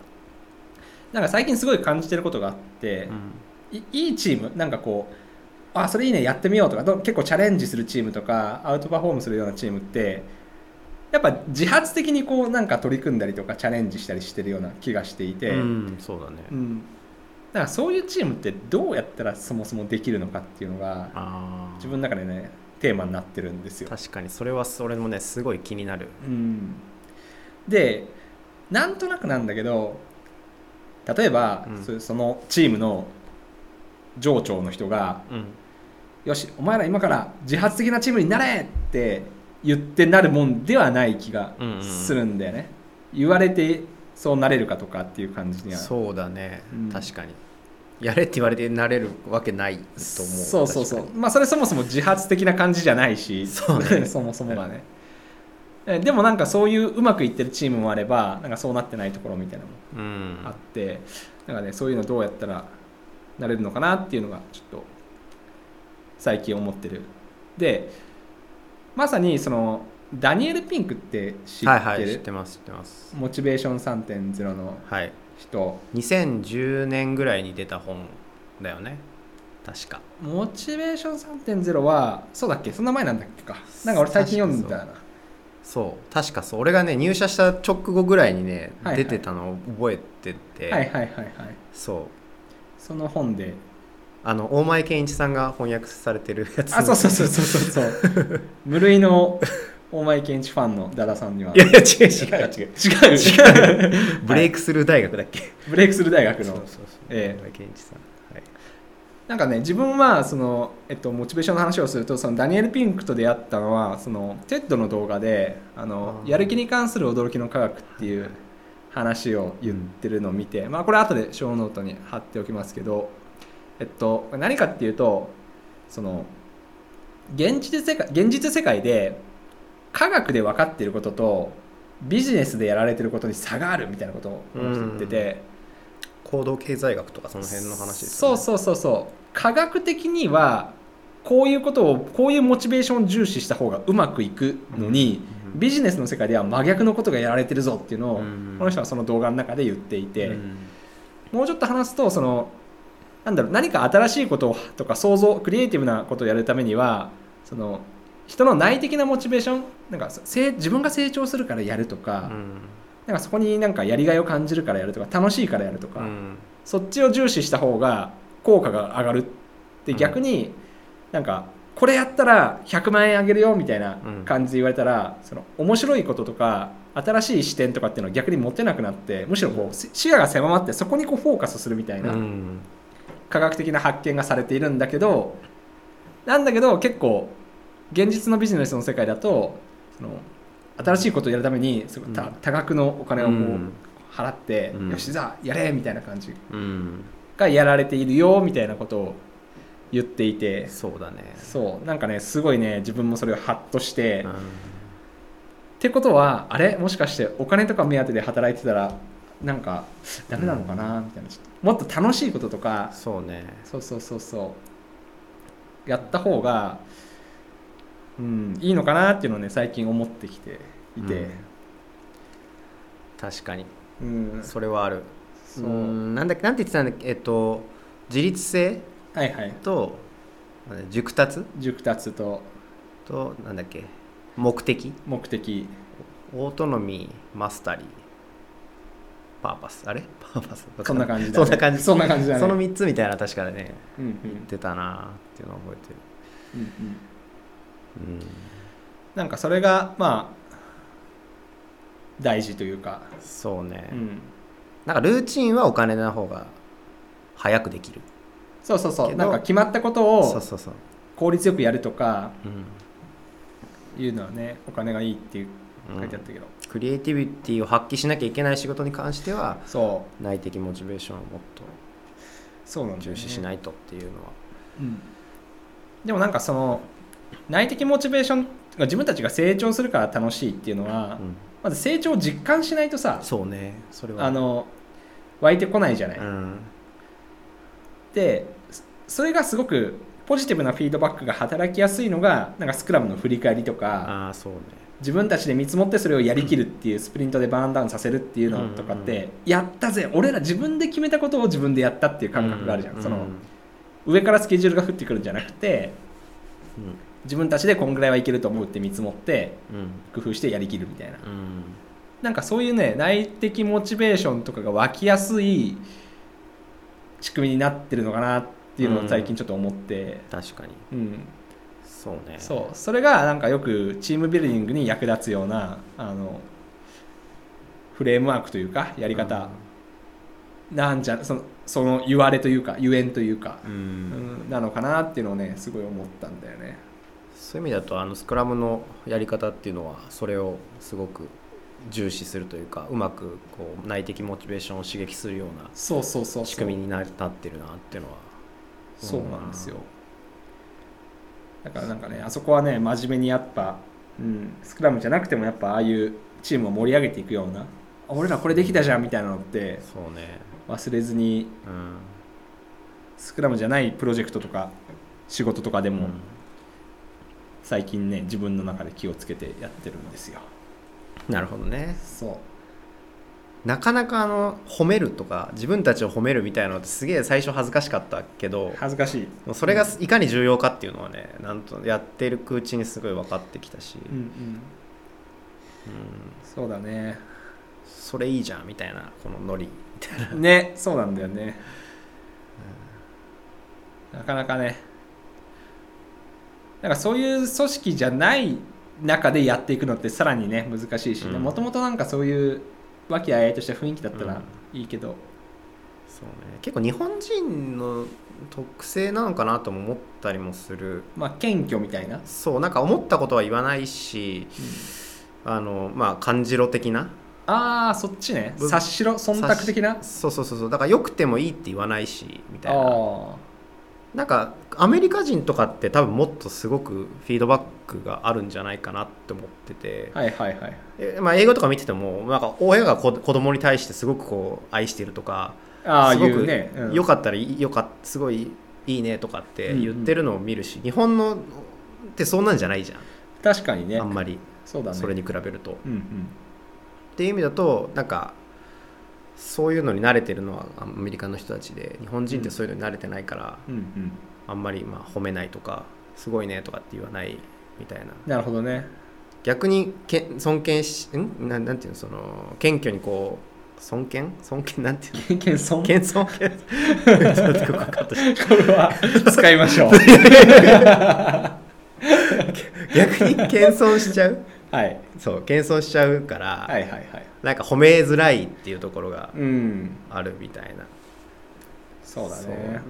なんか最近すごい感じてることがあって、うん。いいいチームなんかこうあそれいいねやってみようとかど結構チャレンジするチームとかアウトパフォームするようなチームってやっぱ自発的にこうなんか取り組んだりとかチャレンジしたりしてるような気がしていて、うん、そうだね、うん。だからそういうチームってどうやったらそもそもできるのかっていうのが自分の中でねテーマになってるんですよ。確かにそれはそれもねすごい気になる。うん、でなんとなくなんだけど例えば、うん。そそのチームの上長の人がうん「よしお前ら今から自発的なチームになれ!」って言ってなるもんではない気がうんうんするんだよね、言われてそうなれるかとかっていう感じには。そうだね、うん。確かにやれって言われてなれるわけないと思う。そうそうそう。まあそれそもそも自発的な感じじゃないし。そうね。そもそもがね。えでもなんかそういううまくいってるチームもあればなんかそうなってないところみたいなのもあって、なんかねそういうのどうやったらなれるのかなっていうのがちょっと最近思ってる。でまさにそのダニエル・ピンクって知ってる、はいはい知ってます知ってます。モチベーション3.0のはい人。2010年ぐらいに出た本だよね。確か。モチベーション3.0はそうだっけ？そんな前なんだっけか。なんか俺最近読んだな。そう。確かそう。俺がね入社した直後ぐらいにね、はいはい。出てたのを覚えてて、はいはいはいはい。そう。その本で。あの大前健一さんが翻訳されてるやつ。あそうそうそうそうそうそう。無類の大前健一ファンのダダさんには。いやいや違う違う違う。違う。違う。ブレイクスルー大学だっけ、ブレイクスルー大学の。そうそうそう。ええ。大前健一さん。はい。なんかね自分はその、えっと、モチベーションの話をするとそのダニエル・ピンクと出会ったのはその TED の動画であのやる気に関する驚きの科学っていう話を言ってるのを見て、まあ、これ後でショーノートに貼っておきますけど、えっと、何かっていうとその現実世界現実世界で科学で分かっていることとビジネスでやられてることに差があるみたいなことを言ってて。行動経済学とかその辺の話ですそうそうそうそう。科学的にはこういうことをこういうモチベーションを重視した方がうまくいくのに、うん。ビジネスの世界では真逆のことがやられてるぞっていうのを、うん。この人はその動画の中で言っていて、うん。もうちょっと話すとそのなんだろう何か新しいことをとか想像クリエイティブなことをやるためにはその人の内的なモチベーションなんかせ自分が成長するからやるとか,、なんかそこになんかやりがいを感じるからやるとか楽しいからやるとか、うん。そっちを重視した方が効果が上がるってうん。逆になんかこれやったら100万円あげるよみたいなうん。感じで言われたらその面白いこととか新しい視点とかっていうのは逆に持てなくなってむしろこう視野が狭まってそこにこうフォーカスするみたいなうん。科学的な発見がされているんだけどなんだけど結構現実のビジネスの世界だとその新しいことをやるためにすごい多額のお金をこううん。払って、うん。よしじゃあやれみたいな感じ。うん。がやられているよみたいなことを言っていて。そうだね。そう。なんかねすごいね自分もそれをハッとして、うん。ってことはあれ？もしかしてお金とか目当てで働いてたらなんかダメなのかな？みたいな。もっと楽しいこととか。そうね。そうそうそうそう。やった方がうん。いいのかなっていうのをね最近思ってきていて。確かに。うん、それはある。そう。うん。なんだっけなんて言ってたんだっけえっと自律性？はいはい。と熟達？熟達と。となんだっけ目的？目的。オートノミーマスタリー。パーパス。あれ？パーパス？そんな感じだ、ね、そんな感じ。そんな感じだね。その3つみたいな確かねうんうん。言ってたなっていうのを覚えてうんうん。るうん。なんかそれがまあ大事というか、そうね、うん、なんかルーチンはお金の方が早くできる。そうそうそう。なんか決まったことをそうそうそう、効率よくやるとかうん。いうのはねお金がいいっていう書いてあったけど、クリエイティビティを発揮しなきゃいけない仕事に関してはそう。内的モチベーションをもっそう重視しないとっていうのは、うん。でもなんかその内的モチベーションが自分たちが成長するから楽しいっていうのは、うん。まず成長を実感しないとさそうねそれは。あの湧いてこないじゃない、うん。でそそれがすごくポジティブなフィードバックが働きやすいのがなんかスクラムの振り返りとかああそうね。自分たちで見積もってそれをやりきるっていうスプリントでバーンダウンさせるっていうのとかって、うん。やったぜ。俺ら自分で決めたことを自分でやったっていう感覚があるじゃん、うその上からスケジュールが降ってくるんじゃなくて自分たちでこんぐらいはいけると思うって見積もってうん。工夫してやりきるみたいな。うん。なんかそういうね内的モチベーションとかが湧きやすい仕組みになってるのかなっていうのを最近ちょっと思って、確かに。うん。そうね。そう。それがなんかよくチームビルディングに役立つようなあのフレームワークというかやり方なんじゃそのその言われというかゆえんというか、うん、うんなのかなっていうのをねすごい思ったんだよね。そういう意味だとあのスクラムのやり方っていうのはそれをすごく重視するというかうまくこう内的モチベーションを刺激するようなそうそうそうそう。仕組みになってるなっていうのは。そうなんですよ。だからなんかねあそこはね真面目にやっぱ、うん、スクラムじゃなくてもやっぱああいうチームを盛り上げていくような。あ俺らこれできたじゃんみたいなのってそうね。忘れずにうん。スクラムじゃないプロジェクトとか仕事とかでもうん最近ね自分の中で気をつけてやってるんですよ。なるほどね。そう。なかなかあの褒めるとか自分たちを褒めるみたいなのってすげえ最初恥ずかしかったけど恥ずかしい、それがいかに重要かっていうのはねなんとやっているうちにすごい分かってきたし、うんうん、うん。そうだね。それいいじゃんみたいなこのノリ。みたいなねそうなんだよね、なかなかねなんかそういう組織じゃない中でやっていくのってさらにね難しいしうん。もともとなんかそういう和気あいあいとした雰囲気だったらいいけど、そうね。結構日本人の特性なのかなとも思ったりもする。まあ謙虚みたいな、そうなんか思ったことは言わないしあのまあ感じろ的な。ああそっちね。ぶ察しろ忖度的な。そうそうそうそう。だからよくてもいいって言わないしみたいな。あなんかアメリカ人とかって多分もっとすごくフィードバックがあるんじゃないかなって思ってて。あ、はいはいはい。えまあ、映画とか見ててもなんか親が子子供に対してすごくこう愛してるとかああすごくね、うん。よかったらよかすごいいいねとかって言ってるのを見るし、日本のってそんなんじゃないじゃん、確かにね。あんまり。そうだね。それに比べると。うんうん。っていう意味だとなんかそういうのに慣れてるのはアメリカの人たちで日本人ってそういうのに慣れてないから、うんうん。あんまりまあ褒めないとかすごいねとかって言わないみたいな。なるほどね。逆にけ尊敬しん？なんなんていうの？その謙虚にこう尊敬？尊敬？なんていうの？謙遜謙遜？謙ちょっとここカットしてこれは使いましょう。逆に謙遜しちゃう？はい。そう謙遜しちゃうから、はいはいはい。なんか褒めづらいっていうところがうん。あるみたいな。そうだね。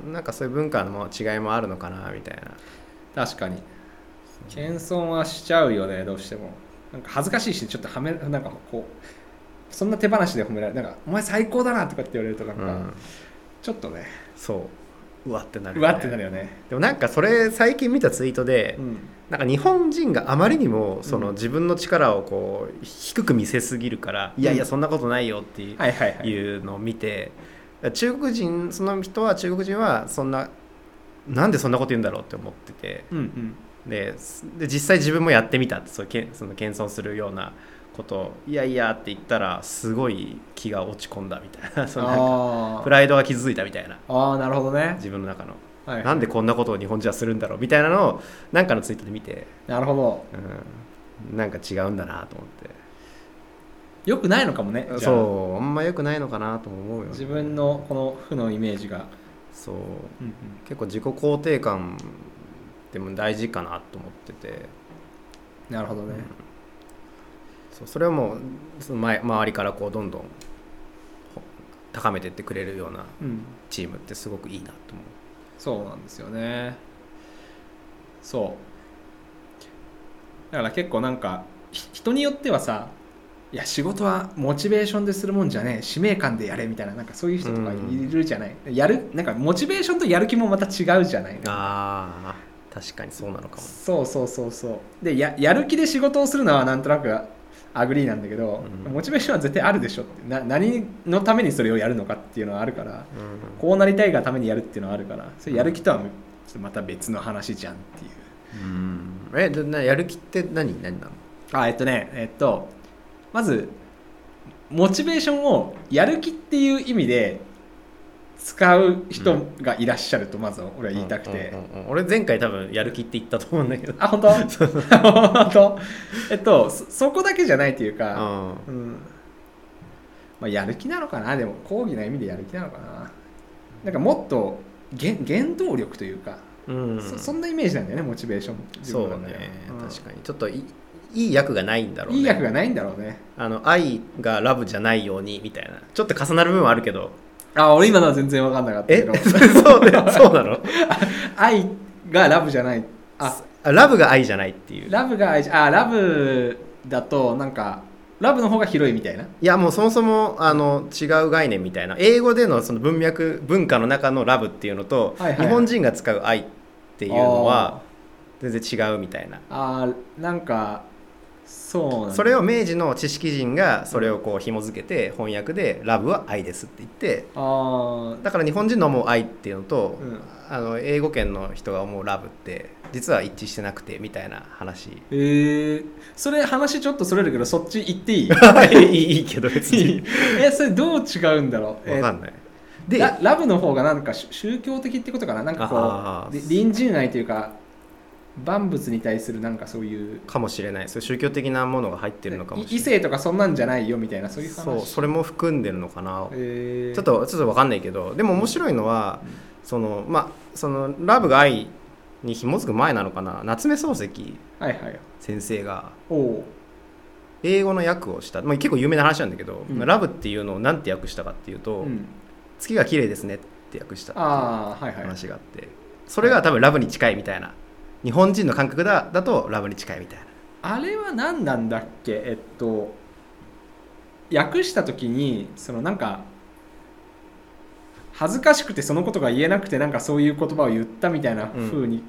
そう。なんかそういう文化の違いもあるのかなみたいな。確かに。謙遜はしちゃうよねどうしても。なんか恥ずかしいしちょっとはめなんかこうそんな手放しで褒められなんか「お前最高だな」とかって言われるとなんか、うん。ちょっとね。そううわってなるうわってなるよね。でもなんかそれ最近見たツイートで、うん。なんか日本人があまりにもそのうん。自分の力をこう低く見せすぎるから、いやいやうんそんなことないよっていう,、のを見て中国人その人は中国人はそんななんでそんなこと言うんだろうって思ってて。うんうん。でで実際自分もやってみたってそういうけんその謙遜するようなことをいやいやって言ったらすごい気が落ち込んだみたいな。そのなんかあプライドが傷ついたみたいな。ああなるほどね、自分の中の、はい、なんでこんなことを日本人はするんだろうみたいなのをなんかのツイートで見て、なるほど。うん、なんか違うんだなと思って。よくないのかもねそうあんま良くないのかなとも思うよね。自分のこの負のイメージが、そう。うんうん。結構自己肯定感でも大事かなと思ってて、なるほどね、そうそれはもうその前周りからこうどんどんほ高めてってくれるようなうん。チームってすごくいいなと思う。そうなんですよね。そう。だから結構なんかひ人によってはさいや仕事はモチベーションでするもんじゃねえ使命感でやれみたいななんかそういう人とかいるじゃない、やるなんかモチベーションとやる気もまた違うじゃない。あー確かにそうなのかも。そうそうそうそう。でややる気で仕事をするのはなんとなくagree なんだけど、うん。モチベーションは絶対あるでしょって。な何のためにそれをやるのかっていうのはあるからうん。こうなりたいがためにやるっていうのはあるからそれやる気とはまた別の話じゃんっていう。うん。えでなやる気って何？何なの？あえっとねえっとまずモチベーションをやる気っていう意味で使う人がいらっしゃるとまず俺は言いたくて、うんうんうん俺前回多分やる気って言ったと思うんだけど。あ本当？本当？えっとそそこだけじゃないというか、うん。うん。まあ、やる気なのかな？でも講義の意味でやる気なのかな？なんかもっと原原動力というか、うんそそんなイメージなんだよねモチベーション。自そうね、うん。確かに。ちょっといいい役がないんだろうね。いい役がないんだろうね。あの愛がラブじゃないようにみたいな。ちょっと重なる部分はあるけどあ俺今のは全然分かんなかったけえどそうねそうなの？愛がラブじゃない。ああラブが愛じゃないっていう。ラブが愛じあラブだとなんかラブの方が広いみたいな。いやもうそもそもあの違う概念みたいな。英語でのその文脈文化の中のラブっていうのと、はいはいはい。日本人が使う愛っていうのは全然違うみたいな。あーなんかそうそれを明治の知識人がそれをこう紐付けて翻訳で「ラブは愛です」って言ってあー。だから日本人の思う愛っていうのと、うん。あの英語圏の人が思うラブって実は一致してなくてみたいな話。えー、それ話ちょっとそれるけどそっち行っていい？い いいいけど別に。えそれどう違うんだろう、え分かんない。ででララブの方がなんか宗宗教的ってことかな？なんかこうり隣人愛というか万物に対するなんかそういうかもしれない。そういう宗教的なものが入ってるのかもしれない。異性とかそんなんじゃないよみたいなそういう話。そうそれも含んでるのかな、えー。ちょっとちょっと分かんないけどでも面白いのは、そのまあそのラブが愛に紐づく前なのかな。夏目漱石はいはい。先生が英語の訳をした、まあ、結構有名な話なんだけど、うん。ラブっていうのを何て訳したかっていうと、うん、月が綺麗ですねって訳したっていうああはいはい。話があってそれが多分ラブに近いみたいな日本人の感覚だだとラブに近いみたいな。あれは何なんだっけ？えっと訳した時にそのなんか恥ずかしくてそのことが言えなくてなんかそういう言葉を言ったみたいな風に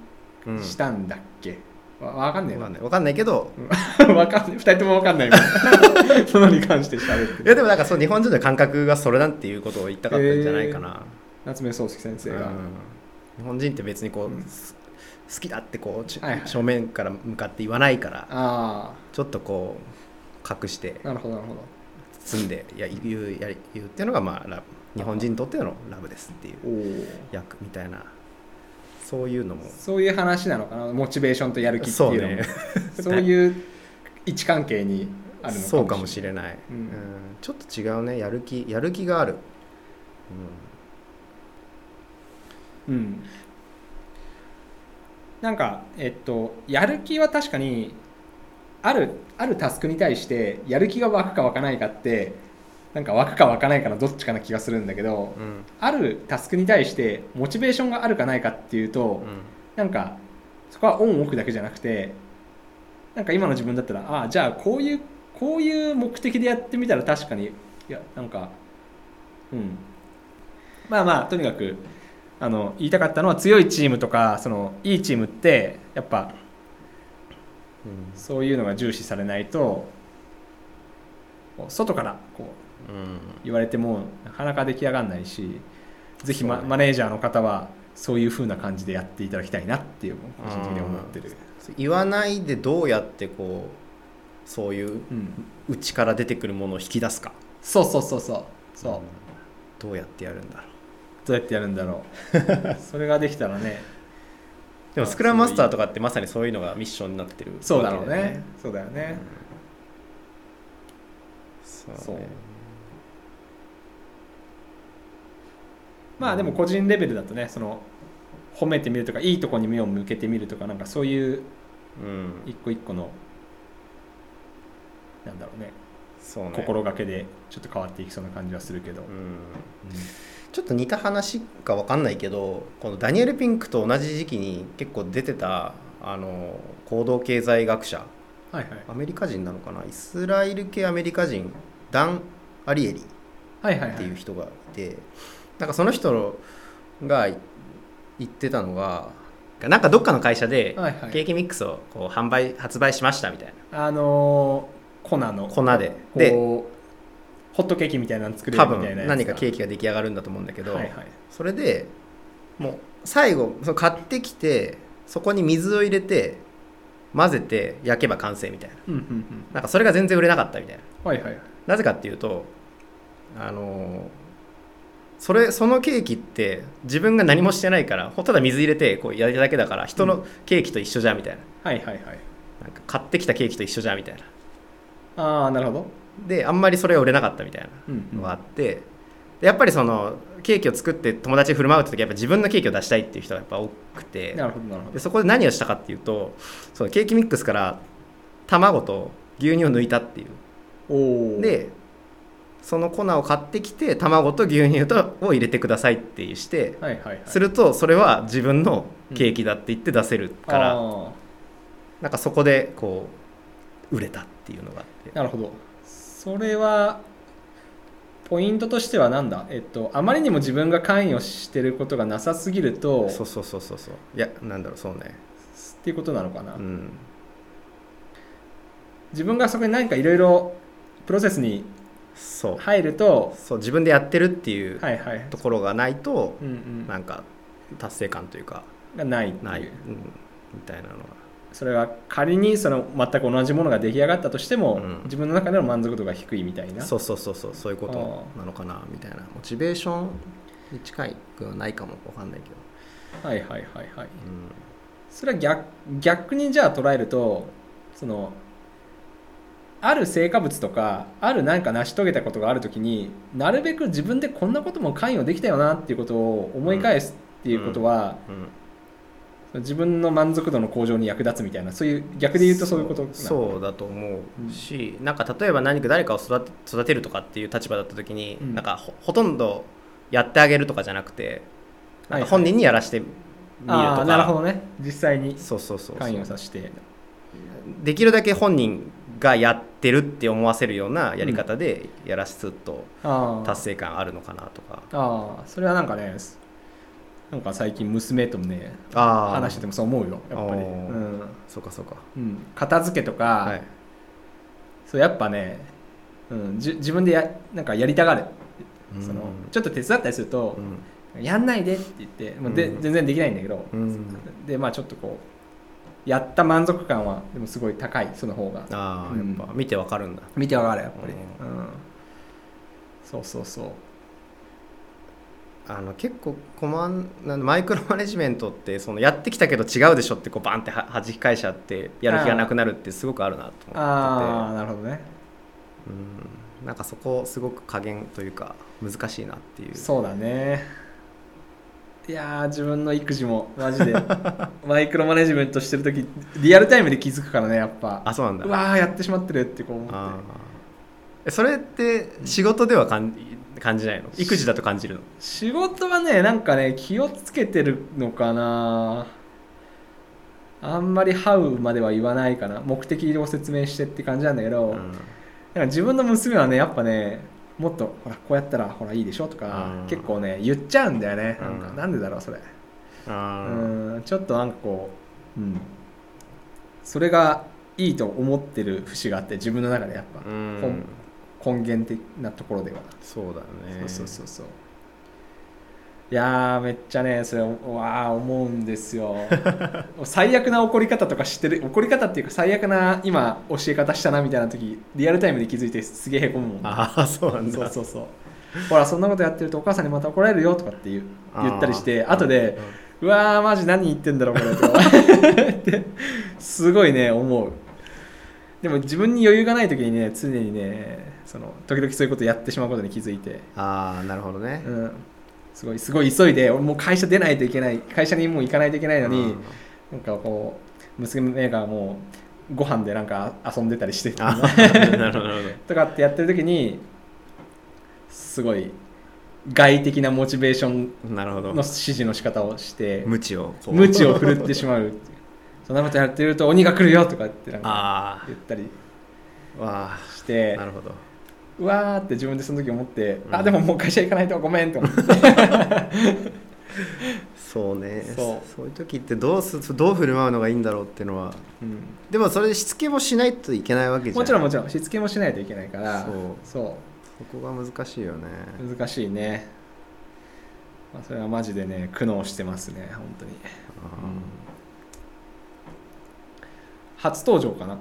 うん。したんだっけ、わわかんねえな。分かんない分かんないけど。わかんない2人ともわかんない そのに関して喋っていやでもなんかそう日本人の感覚がそれなんていうことを言いたかったんじゃないかな、夏目漱石先生が、うん。日本人って別にこう、好きだってこう、ちはいはい。正面から向かって言わないからあちょっとこう隠してあなるほどなるほど。包んでや言うやり言うっていうのがまあラブ。日本人にとってのラブですっていう役みたいな。そういうのも。そういう話なのかな？モチベーションとやる気っていうのも。そうね。いう位置関係にあるのかもしれない。そうかもしれない、うん。うん。ちょっと違うね。やる気やる気がある、うん、なんかえっとやる気は確かにあるあるタスクに対してやる気が湧くか湧かないかってなんか湧くか湧かないかのどっちかな気がするんだけど、うん。あるタスクに対してモチベーションがあるかないかっていうと、うん。なんかそこはオンオフだけじゃなくてなんか今の自分だったらああじゃあこういうこういう目的でやってみたら確かにいやなんかうん。まあまあとにかくあの言いたかったのは強いチームとかそのいいチームってやっぱうん。そういうのが重視されないと外からこううん。言われてもなかなか出来上がらないしぜひマ,、マネージャーの方はそういう風な感じでやっていただきたいなっていう個人的に思ってる、言わないでどうやってこうそういううん、内から出てくるものを引き出すか。そうそうそうそう。そう、うん。どうやってやるんだろどうやってやるんだろう。それができたらね。うでもスクラムマスターとかってまさにそういうのがミッションになってるそうだろうね。そうだよね、そうそう。ねまあでも個人レベルだとねその褒めてみるとかいいとこに目を向けてみるとかなんかそういううん。一個一個のなんだろうね。ね。心がけでちょっと変わっていきそうな感じはするけど、うん。うんちょっと似た話か分かんないけどこのダニエル・ピンクと同じ時期に結構出てたあの行動経済学者。はいはい。アメリカ人なのかな？イスラエル系アメリカ人ダン・アリエリはいはいはい。っていう人がいてなんかその人が言ってたのがなんかどっかの会社ではいはい。ケーキミックスをこう販売発売しましたみたいな。あのー粉の。粉で。でホットケーキみたいなの作れ多るみたいな何かケーキキが出来上がるんだと思うんだけど、はいはい。それでもう最後その買ってきてそこに水を入れて混ぜて焼けば完成みたいな。うんうんうん。なんかそれが全然売れなかったみたいな。はいはいなぜかっていうとあのそれそのケーキって自分が何もしてないからただ水入れてこう焼いただけだから人のケーキと一緒じゃんみたいな。はいはいはい。なんか買ってきたケーキと一緒じゃんみたいな。ああなるほどであんまりそれが売れなかったみたいなうんうん。のがあって、でやっぱりそのケーキを作って友達に振る舞うって時はやっぱ自分のケーキを出したいっていう人がやっぱ多くてなるほどなるほど。でそこで何をしたかっていうとそのケーキミックスから卵と牛乳を抜いたっていう。でその粉を買ってきて卵と牛乳とを入れてくださいっていうしてはいはいはい。するとそれは自分のケーキだって言って出せるから、あなんかそこでこう売れたっていうのがあって。ーなるほどそれはポイントとしてはなんだ？えっとあまりにも自分が関与してることがなさすぎるとそうそうそうそうそう。いやなんだろうそうね。っていうことなのかな、うん。自分がそこに何かいろいろプロセスに入るとそう自分でやってるっていうはいはい。ところがないと、うんうん。なんか達成感というかがないない、うん、みたいなのがそれが仮にその全く同じものが出来上がったとしても、うん。自分の中での満足度が低いみたいな。そうそうそうそうそういうことなのかなみたいな。モチベーションに近いくはないかもわかんないけど、はいはいはいはい。うん。それは逆逆にじゃあ捉えるとそのある成果物とかある何か成し遂げたことがあるときになるべく自分でこんなことも関与できたよなっていうことを思い返すっていうことは、うん、自分の満足度の向上に役立つみたいなそういう逆で言うとそういうことそうだと思うし、なんか例えば何か誰かを育て育てるとかっていう立場だった時に、うん。なんかほほとんどやってあげるとかじゃなくてなんはい。はいか本人にやらしてみるとか、ああなるほどね。実際にそうそうそうそう。関与させて。できるだけ本人がやってるって思わせるようなやり方でやらすとああ達成感あるのかなとか、ああそれはなんかねなんか最近娘ともね話しててもそう思うよやっぱり、うん。そうかそうか。うん、片付けとか、はい。そうやっぱね、うん、じ自分でやなんかやりたがる、うん。そのちょっと手伝ったりするとう、ん。やんないでって言ってもうで、うん。全然できないんだけど、うん。でまあちょっとこうやった満足感はでもすごい高いその方が。ああ、うんやっぱ。見てわかるんだ。見てわかるやっぱり、ううん。そうそうそうあの結構コマンマイクロマネジメントってそのやってきたけど違うでしょってこうバンっては弾き返しちゃってやる気がなくなるってすごくあるなと思ああってなるほどね。てうん。なんかそこすごく加減というか難しいなっていう。そうだね。いやー自分の育児もマジで。マイクロマネジメントしてる時リアルタイムで気づくからねやっぱ。あそうなんだ。うわーやってしまってるってこう思って。それって仕事では感感じないの？育児だと感じるの？仕事はねなんかね気をつけてるのかな。あんまり「ハウ」までは言わないかな。目的を説明してって感じなんだけど、うん。なんか自分の娘はねやっぱねもっとほらこうやったらほらいいでしょとか、うん。結構ね言っちゃうんだよね、なんかうんなんでだろうそれ。あうーんちょっとなんかこううん。それがいいと思ってる節があって自分の中でやっぱ。うん根根源的なところでは、そうだね。そうそうそういやーめっちゃねそれわー思うんですよ。最悪な怒り方とか知ってる？怒り方っていうか最悪な今教え方したなみたいな時リアルタイムで気づいてすげえへこむもんああそうなんだ。そうそうそう。ほらそんなことやってるとお母さんにまた怒られるよとかって言う言ったりして後でうわーマジ何言ってんだろうこれ。とかってすごいね思う。でも自分に余裕がない時にね常にねその時々そういうことやってしまうことに気づいて、ああなるほどね。うん、すごいすごい急いで俺もう会社出ないといけない会社にもう行かないといけないのに、なんかこう娘がもうご飯でなんか遊んでたりして とかってやってる時にすごい外的なモチベーションなるほど。の指示の仕方をして無知を無知を振るってしまう。そんなことやってると鬼が来るよとかってなんかあ言ったりして。あなるほどうわーって自分でその時思って、うん。あでももう会社行かないとごめんと思って。そうね。そう。そういう時ってどうすどう振る舞うのがいいんだろうっていうのは。うん。でもそれでしつけもしないといけないわけじゃん。もちろんもちろん。しつけもしないといけないから。そう。そそこが難しいよね。う難しいね、まあ、それはマジでね苦悩してますね本当に。初登場かな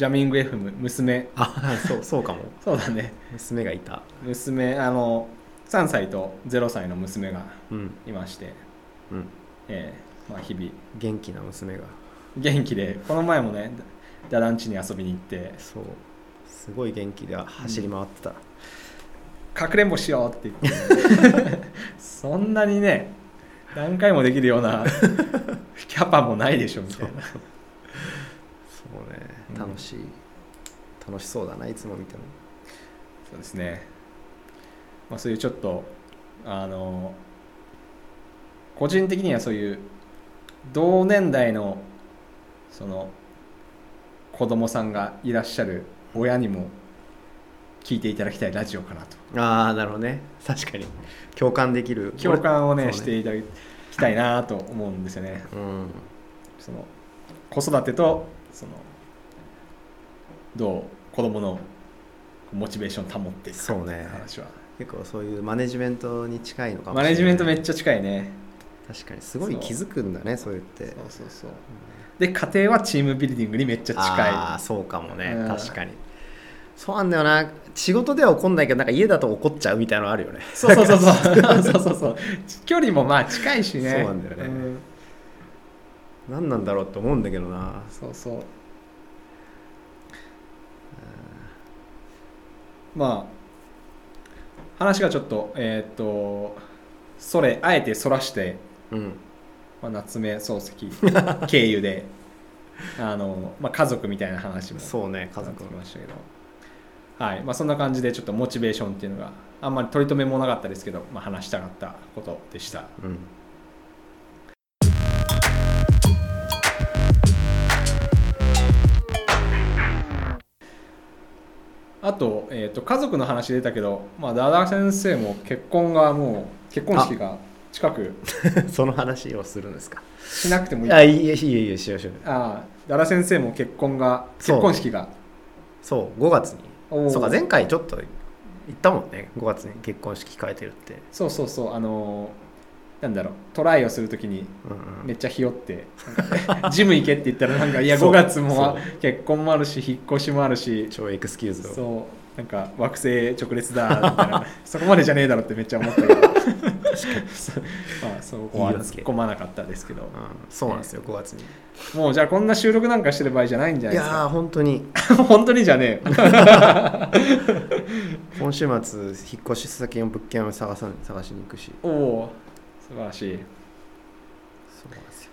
ジャミング FM 娘。ああそうそうかも。そうだね。娘がいた。娘あの3歳と0歳の娘がうん。いまして、うん。ええまあ、日々。元気な娘が。元気でこの前もねダダンチに遊びに行って。そう。すごい元気で走り回ってた、かくれんぼしようって言って。そんなにね何回もできるような キャパもないでしょみたいなね。うん。楽しい、楽しそうだないつも見ても。そうですね、まあ、そういうちょっとあの個人的にはそういう同年代のその子供さんがいらっしゃる親にも聞いていただきたいラジオかなと。ああなるほどね。確かに。共感できる。共感をねそうしていただきたいなと思うんですよね。うん。その子育てとそのどう子供のモチベーションを保っていくか。そうね。話は。結構そういうマネジメントに近いのかもしれマない。ネジメントめっちゃ近いね。確かにすごい気づくんだねそう言って。そうそうそう。で家庭はチームビルディングにめっちゃ近ああいそうかもね、うん。確かに。そうなんだよな。仕事では怒んないけどなんか家だと怒っちゃうみたいなのあるよね。そうそうそうそう。そうそうそう距離もまあ近いしね。そうなんだよね。ん。何なんだろうって思うんだけどな。そうそうまあ話がちょっとえーっとそれあえてそらして、うん。まあ、夏目漱石経由で あの、まあ、家族みたいな話もそうね家族てきましたけど。はい。まあそんな感じでちょっとモチベーションっていうのがあんまり取り留めもなかったですけど、まあ、話したかったことでした。うんあと,、えー、と家族の話出たけど、まあ、ダダ先生も結婚がもう結婚式が近く。その話をするんですか？しなくてもいい。あいいえいいえいいえしようしよう。ああダダ先生も結婚が結婚式が。そう5月に。そうか前回ちょっと言ったもんね。5月に結婚式控えてるって、そうそうそうあのーなんだろうトライをするときにうんうん。めっちゃひよってなんかジム行けって言ったらなんかいや5そう。月も結婚もあるし引っ越しもあるし超 excuse を。そう。なんか惑星直列だみたいな。そこまでじゃねえだろってめっちゃ思ったけど。そうまあそこは突っ込まなかったですけど。うん。そうなんですよ5月に。もうじゃあこんな収録なんかしてる場合じゃないんじゃないですいや本当に。本当にじゃねえ。今週末引っ越し先の物件を探さ探しに行くし。おお素晴らしい。そうなんですよ。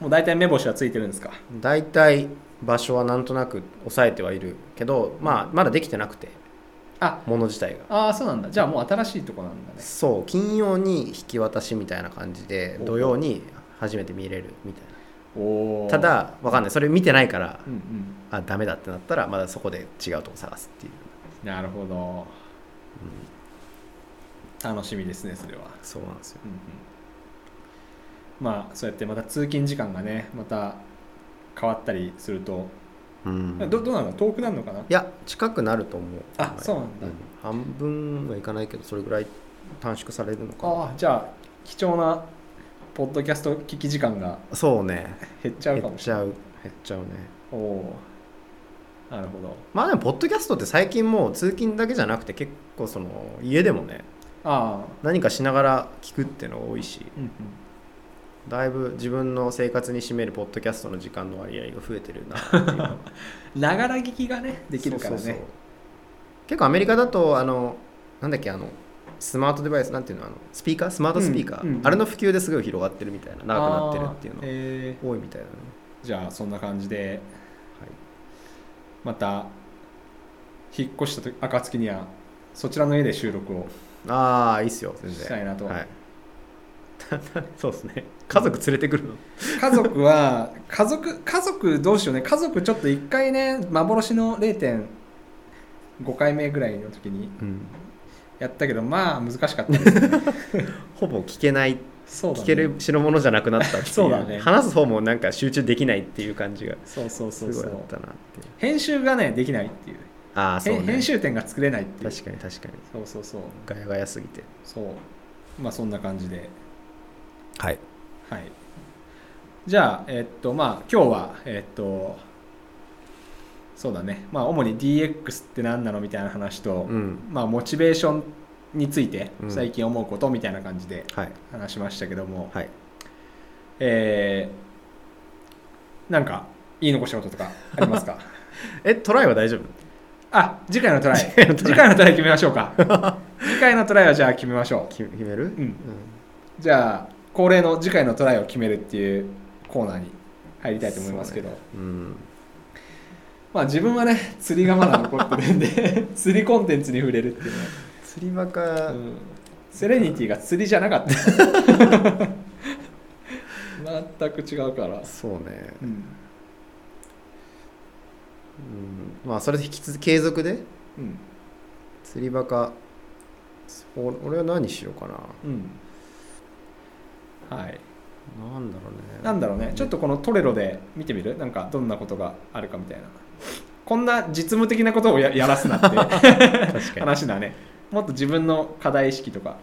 もう大体目星はついてるんですか？大体場所はなんとなく抑えてはいるけど、まあ、まだできてなくて。あ。もの自体が。ああそうなんだ。じゃあもう新しいとこなんだね。そう。金曜に引き渡しみたいな感じでお土曜に初めて見れるみたいな。ただわかんない。それ見てないからうんうん。あダメだってなったらまだそこで違うとこ探すっていう、なるほど、楽しみですねそれは、そうなんですよ。うんうん、まあそうやってまた通勤時間がねまた変わったりすると、うん。どどうなの？遠くなるのかな？いや近くなると思う。あそうなんだ。半分はいかないけどそれぐらい短縮されるのかな。ああじゃあ貴重なポッドキャスト聞き時間がそうね。減っちゃうかもしれない。減っちゃう。減っちゃうね。おお。ーなるほど。まあでもポッドキャストって最近もう通勤だけじゃなくて結構その家でもねああ。何かしながら聞くっていうのが多いし。うんうんだいぶ自分の生活に占めるポッドキャストの時間の割合が増えてるな ながら聞きがねできるからね。結構アメリカだとあのなんだっけあのスマートデバイスなんていうのあのスピーカー？スマートスピーカー、うんうん。あれの普及ですごい広がってるみたいな長くなってるっていうの。あー。へ多いみたいだね、ーじゃあそんな感じではい、また引っ越した時暁にはそちらの家で収録をああいいっすよ全然。したいなと。はい、そうですね。家族連れてくるの。家族は家族家族どうしようね。家族ちょっと1回ね幻の0.5回目ぐらいの時にうん。やったけどまあ難しかったですね。ほぼ聞けないそうだ、ね、聞ける代物じゃなくなったっていう。そうだね。話す方もなんか集中できないっていう感じがそうそうすそうそう。ごいあったなっていう。編集がねできないっていう。ああそうね。編編集点が作れないっていう。確かに確かに。そうそうそう。ガヤガヤすぎて。そう。まあそんな感じではい。はい。じゃあえっとまあ今日はえっとそうだね。まあ主に DX って何なの？みたいな話と、うん。まあモチベーションについてうん。最近思うこと？みたいな感じではい。話しましたけども、はい。えーなんか言い残したこととかありますか？えトライは大丈夫？あ 次回のトライ。次回のトライ。決めましょうか。次回のトライはじゃあ決めましょう。決決める？うん。じゃあ恒例の次回のトライを決めるっていうコーナーに入りたいと思いますけど、うん。まあ自分はね釣りがまだ残ってるんで 釣りコンテンツに触れるっていうのは、釣りバカ、うん。セレニティが釣りじゃなかった。全く違うから、そうね、うん。うん、まあそれで引き続き継続で？うん。釣りバカ。俺は何しようかな。うんはい。なんだろうね。なんだろうね。ちょっとこのトレロで見てみる？なんかどんなことがあるかみたいな。こんな実務的なことをややらすなって 話だね。もっと自分の課題意識とか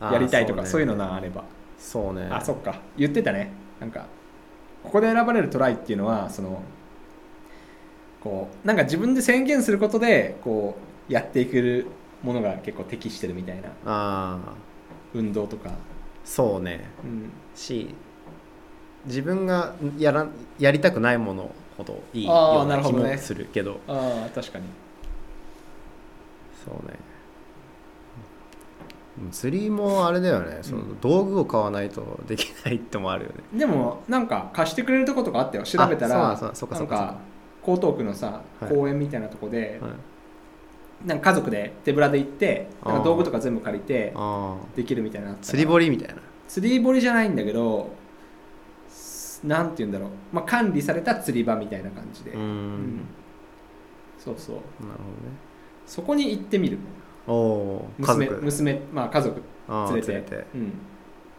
やりたいとかそう,、ね。いうのがあれば。そうね。あそっか。言ってたね。なんかここで選ばれるトライっていうのはそのこうなんか自分で宣言することでこうやっていけるものが結構適してるみたいな。運動とか、そうね。うん、し自分がやらやりたくないものほどいいような気もするけど。ああ確かに。そうね。うん釣りもあれだよね。そのうん。道具を買わないとできないってもあるよね。でもなんか貸してくれるとことかあったよ。調べたらあそうか江東区のさはい。公園みたいなとこで、はいなんか家族で手ぶらで行ってなんか道具とか全部借りてあできるみたいな釣り堀みたいな。釣り堀じゃないんだけどすなんて言うんだろう、まあ、管理された釣り場みたいな感じで、うーうん。んそうそう。なるそこに行ってみる。ほどねお娘族。娘まあ家族連れて。連れて。うん、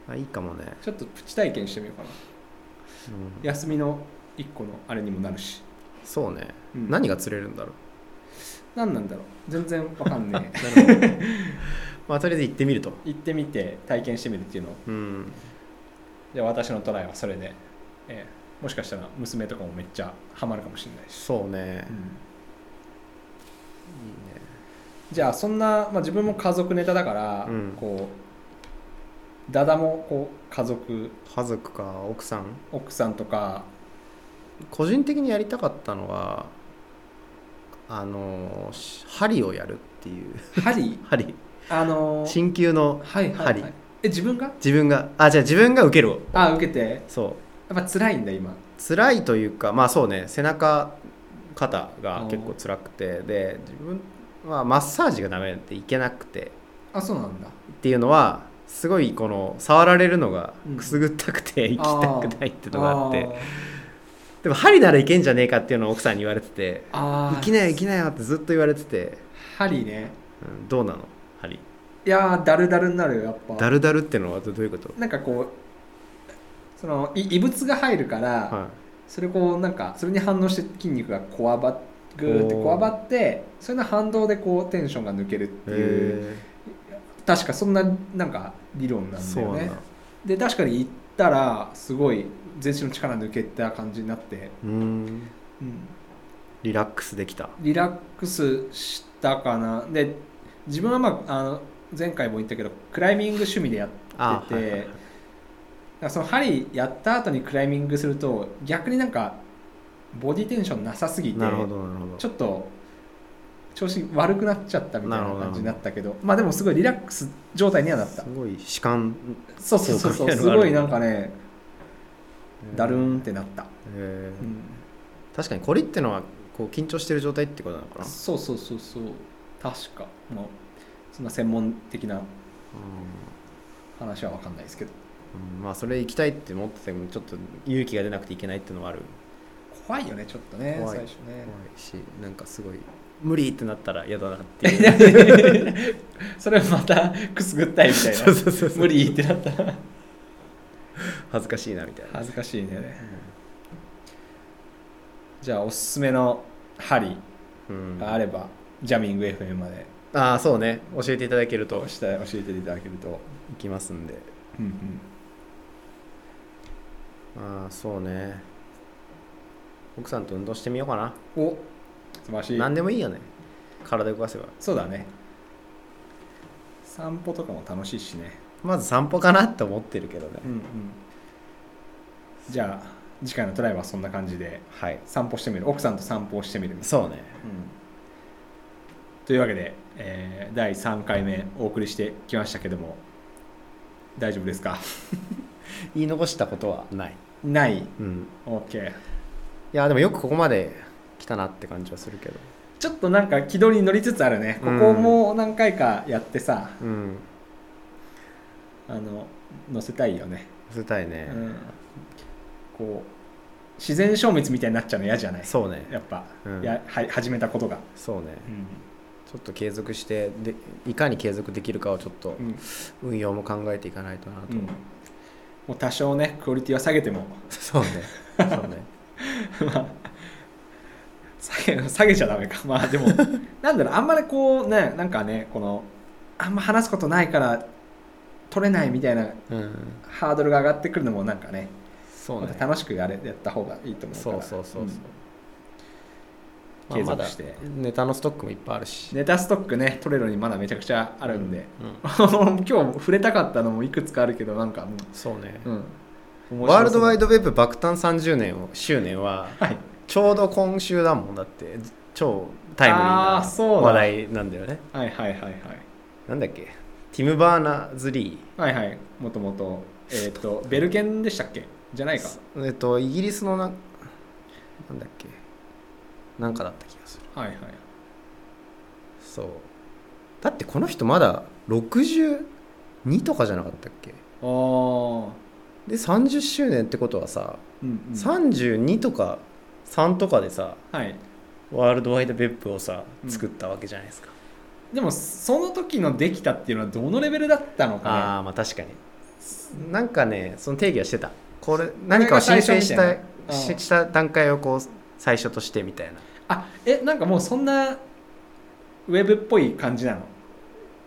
あいいかもね、ちょっとプチ体験してみようかな。うん。休みの一個のあれにもなるし、そうね、うん。何が釣れるんだろう何なんだろう。全然わかんねえ。まあとりあえず行ってみると。行ってみて体験してみるっていうの。をうん。じゃあ私のトライはそれで、ええ。もしかしたら娘とかもめっちゃハマるかもしれないし、そうね、じゃあそんな、まあ、自分も家族ネタだから、うん。こうダダもこう家族。家族か奥さん。奥さんとか。個人的にやりたかったのはあのし針をやるっていう。針？針。あのー鍼灸のはいはい、はい。針、え自分が？自分が。あじゃあ自分が受ける。をあ受けて。そっぱ辛いんだ今。辛いというかまあそうね。背中肩が結構辛くて。で自分はマッサージがダメでいけなくて。あそうなんだ。っていうのはすごいこの触られるのがうん。くすぐったくて行きたくないっていうのがあって、ーでも針ならいけんじゃねえかっていうのを奥さんに言われててあー行きなよ行きなよってずっと言われてて、針ね。うん。どうなの？針。いやーダルダルになるよやっぱ。ダルダルってのはどういうこと、なんかこうそのい異物が入るから、はそれこうなんかそれに反応して筋肉がこわばっぐーってこわばってそれの反動でこうテンションが抜けるってい、いうへ確かそんななんか理論なんだよね。で確かに行ったらすごい全身の力抜けた感じになって、うん。うん、リラックスできた。リラックスしたかな。で自分はまああの前回も言ったけどクライミング趣味でやっててその針やった後にクライミングすると逆になんかボディテンションなさすぎてちょっと調子悪くなっちゃったみたいな感じになったけどまあでもすごいリラックス状態にはなった。すごい弛緩そうそうそうそう。すごいなんかねだるーんってなった、うん。確かにこりってのはこう緊張してる状態ってことなのかな、そうそうそうそう。確か。もうそんな専門的な話は分かんないですけど。うん。まあそれ行きたいって思っててもちょっと勇気が出なくていけないっていうのはある。怖いよねちょっとね怖い。最初ね。怖いしなんかすごい無理ってなったら嫌だなっていう。それまたくすぐったいみたいな。無理ってなったら 恥ずかしいなみたいな、恥ずかしいね。じゃあおすすめの針うん。があれば、ジャミング FM まで。ああそうね。教えていただけると。した教えていただけると、行きますんで。うんうん、ああそうね。奥さんと運動してみようかな。お素晴らしい。何でもいいよね。体動かせば。そうだね。散歩とかも楽しいしねまず散歩かなって思ってるけどね。うんうん。じゃあ次回のトライはそんな感じではい。散歩してみる？奥さんと散歩をしてみる？そうね。うん。というわけで、えー第3回目お送りしてきましたけども大丈夫ですか？言い残したことはない。ない？うん。OK いやでもよくここまで来たなって感じはするけど。ちょっとなんか軌道に乗りつつあるね。ここも何回かやってさ、うんあの乗せたいよね、捨てたいね、うん、こう自然消滅みたいになっちゃうの嫌じゃない？そうね。やっぱ、うん。やは始めたことが、そうね。うん。ちょっと継続してでいかに継続できるかをちょっとうん。運用も考えていかないとなと、うん。もう多少ねクオリティは下げても。そうね。そうね。まあ下げ下げちゃダメか。まあでも なんだろうあんまりこうねなんかねこのあんま話すことないから取れないみたいなうん。ハードルが上がってくるのもなんかねそうね。また楽しくやれやった方がいいと思うから。そうそうそうそう、ん。まあまだ継続して。ネタのストックもいっぱいあるし、ネタストックねトレロにまだめちゃくちゃあるんで、うん。今日触れたかったのもいくつかあるけどなんかもそうね、う、う。ん、ワールドワイドドウェブ爆誕30年を周年ははい。ちょうど今週だもんだって超タイムリーな話題なんだよね。はいはいはいはい。なんだっけ？ティム・バーナーズ・リはいはい。もともとえっ、と ベルケンでしたっけ？じゃないか。ーえっとイギリスのななんだっけ？なんかだった気がする。はいはい。そう。だってこの人まだ62とかじゃなかったっけ？ああで30周年ってことはさ、うん、うん、32とか3とかでさはい。ワールドワイドウェブをさうん。作ったわけじゃないですか、でもその時のできたっていうのはどのレベルだったのあかあまあ確かに。なんかねその定義はしてた。これ何かを申請したしした段階をこう最初としてみたいな。ねあえなんかもうそんなウェブっぽい感じなの？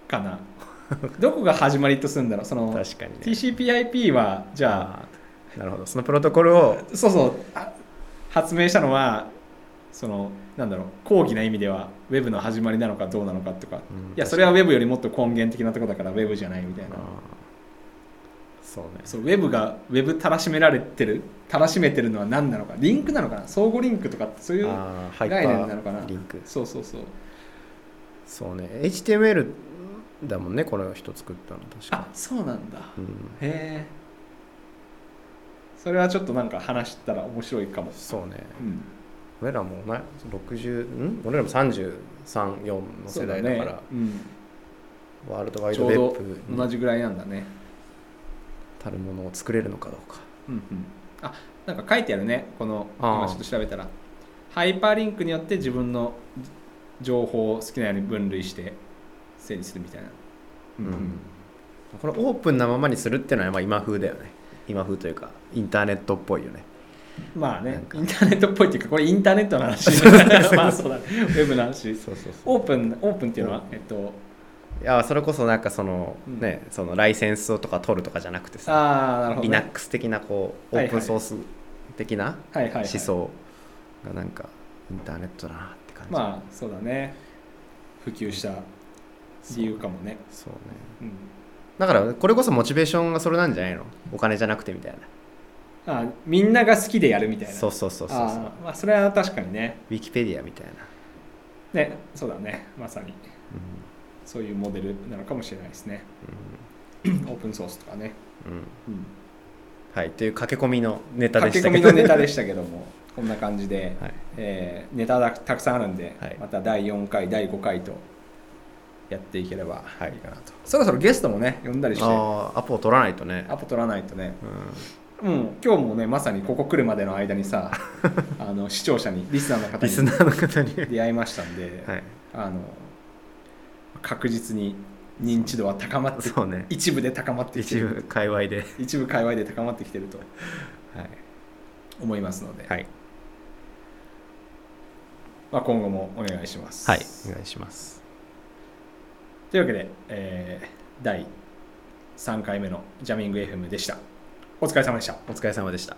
かな？どこが始まりとするんだろう？その確かにね。TCP/IP はじゃあなるほど。そのプロトコルをそうそう。あ発明したのはそのなんだろう講義な意味ではウェブの始まりなのかどうなのかとか、うん。いやそれはウェブよりもっと根源的なところだからウェブじゃないみたいな。そうね。そうウェブがウェブたらしめられてるたらしめてるのは何なのか。リンクなのかな？相互リンクとかそういう概念なのかな？ーリンク。そうそうそう。そうね。HTML だもんねこの人作ったの。確かあそうなんだ。うん。へえ。それはちょっとなんか話したら面白いかも、そうね。うん、俺らもな60ん？俺らも334の世代だからね。うん、ワールドワイドウェちょうどブに同じぐらいなんだね、たるものを作れるのかどうか。うんうん、あなんか書いてあるねこの今ちょっと調べたら。ハイパーリンクによって自分の情報を好きなように分類して整理するみたいな、うんこれオープンなままにするっていうのはまあ今風だよね。今風というかインターネットっぽいよねまあねインターネットっぽいっていうかこれインターネットの話。まあそうだ。ねウェブの話。そうそうオープンオープンっていうのはえっといやそれこそなんかその、うん。ねそのライセンスをとか取るとかじゃなくてさ、ああなるほど、ね、Linux 的なこうオープンソース的な思想がなんかインターネットだなって感じ、まあそうだね。普及した理由かもね。そうね。うん。だからこれこそモチベーションがそれなんじゃないの？お金じゃなくてみたいなあみんなが好きでやるみたいな。そうそうそうそうまあそれは確かにね。ウィキペディアみたいな、ねそうだね。まさに。うん。そういうモデルなのかもしれないですね。オープンソースとかね、うん。うん。うん、はいという駆け込みのネタで駆け込したけどみのネタでしたけども こんな感じで、はい。えーネタがたくさんあるんで、はい。また第4回第5回とやっていければ。はい。いいかなと、そろそろゲストもね呼んだりして。ああアポを取らないとね。アポ取らないとね。うんうん、今日もねまさにここ来るまでの間にさ あの視聴者にリスナーの方にリスナーの方に。出会いましたんで、はい。あの確実に認知度は高まってそうね。一部で高まってきて一る部界隈で。一部界隈で高まってきてるとはい、思いますので、はい。まあ、今後もお願いします。はい、お願いします。というわけで、えー第3回目のジャミング FM でした。お疲れ様でした。お疲れ様でした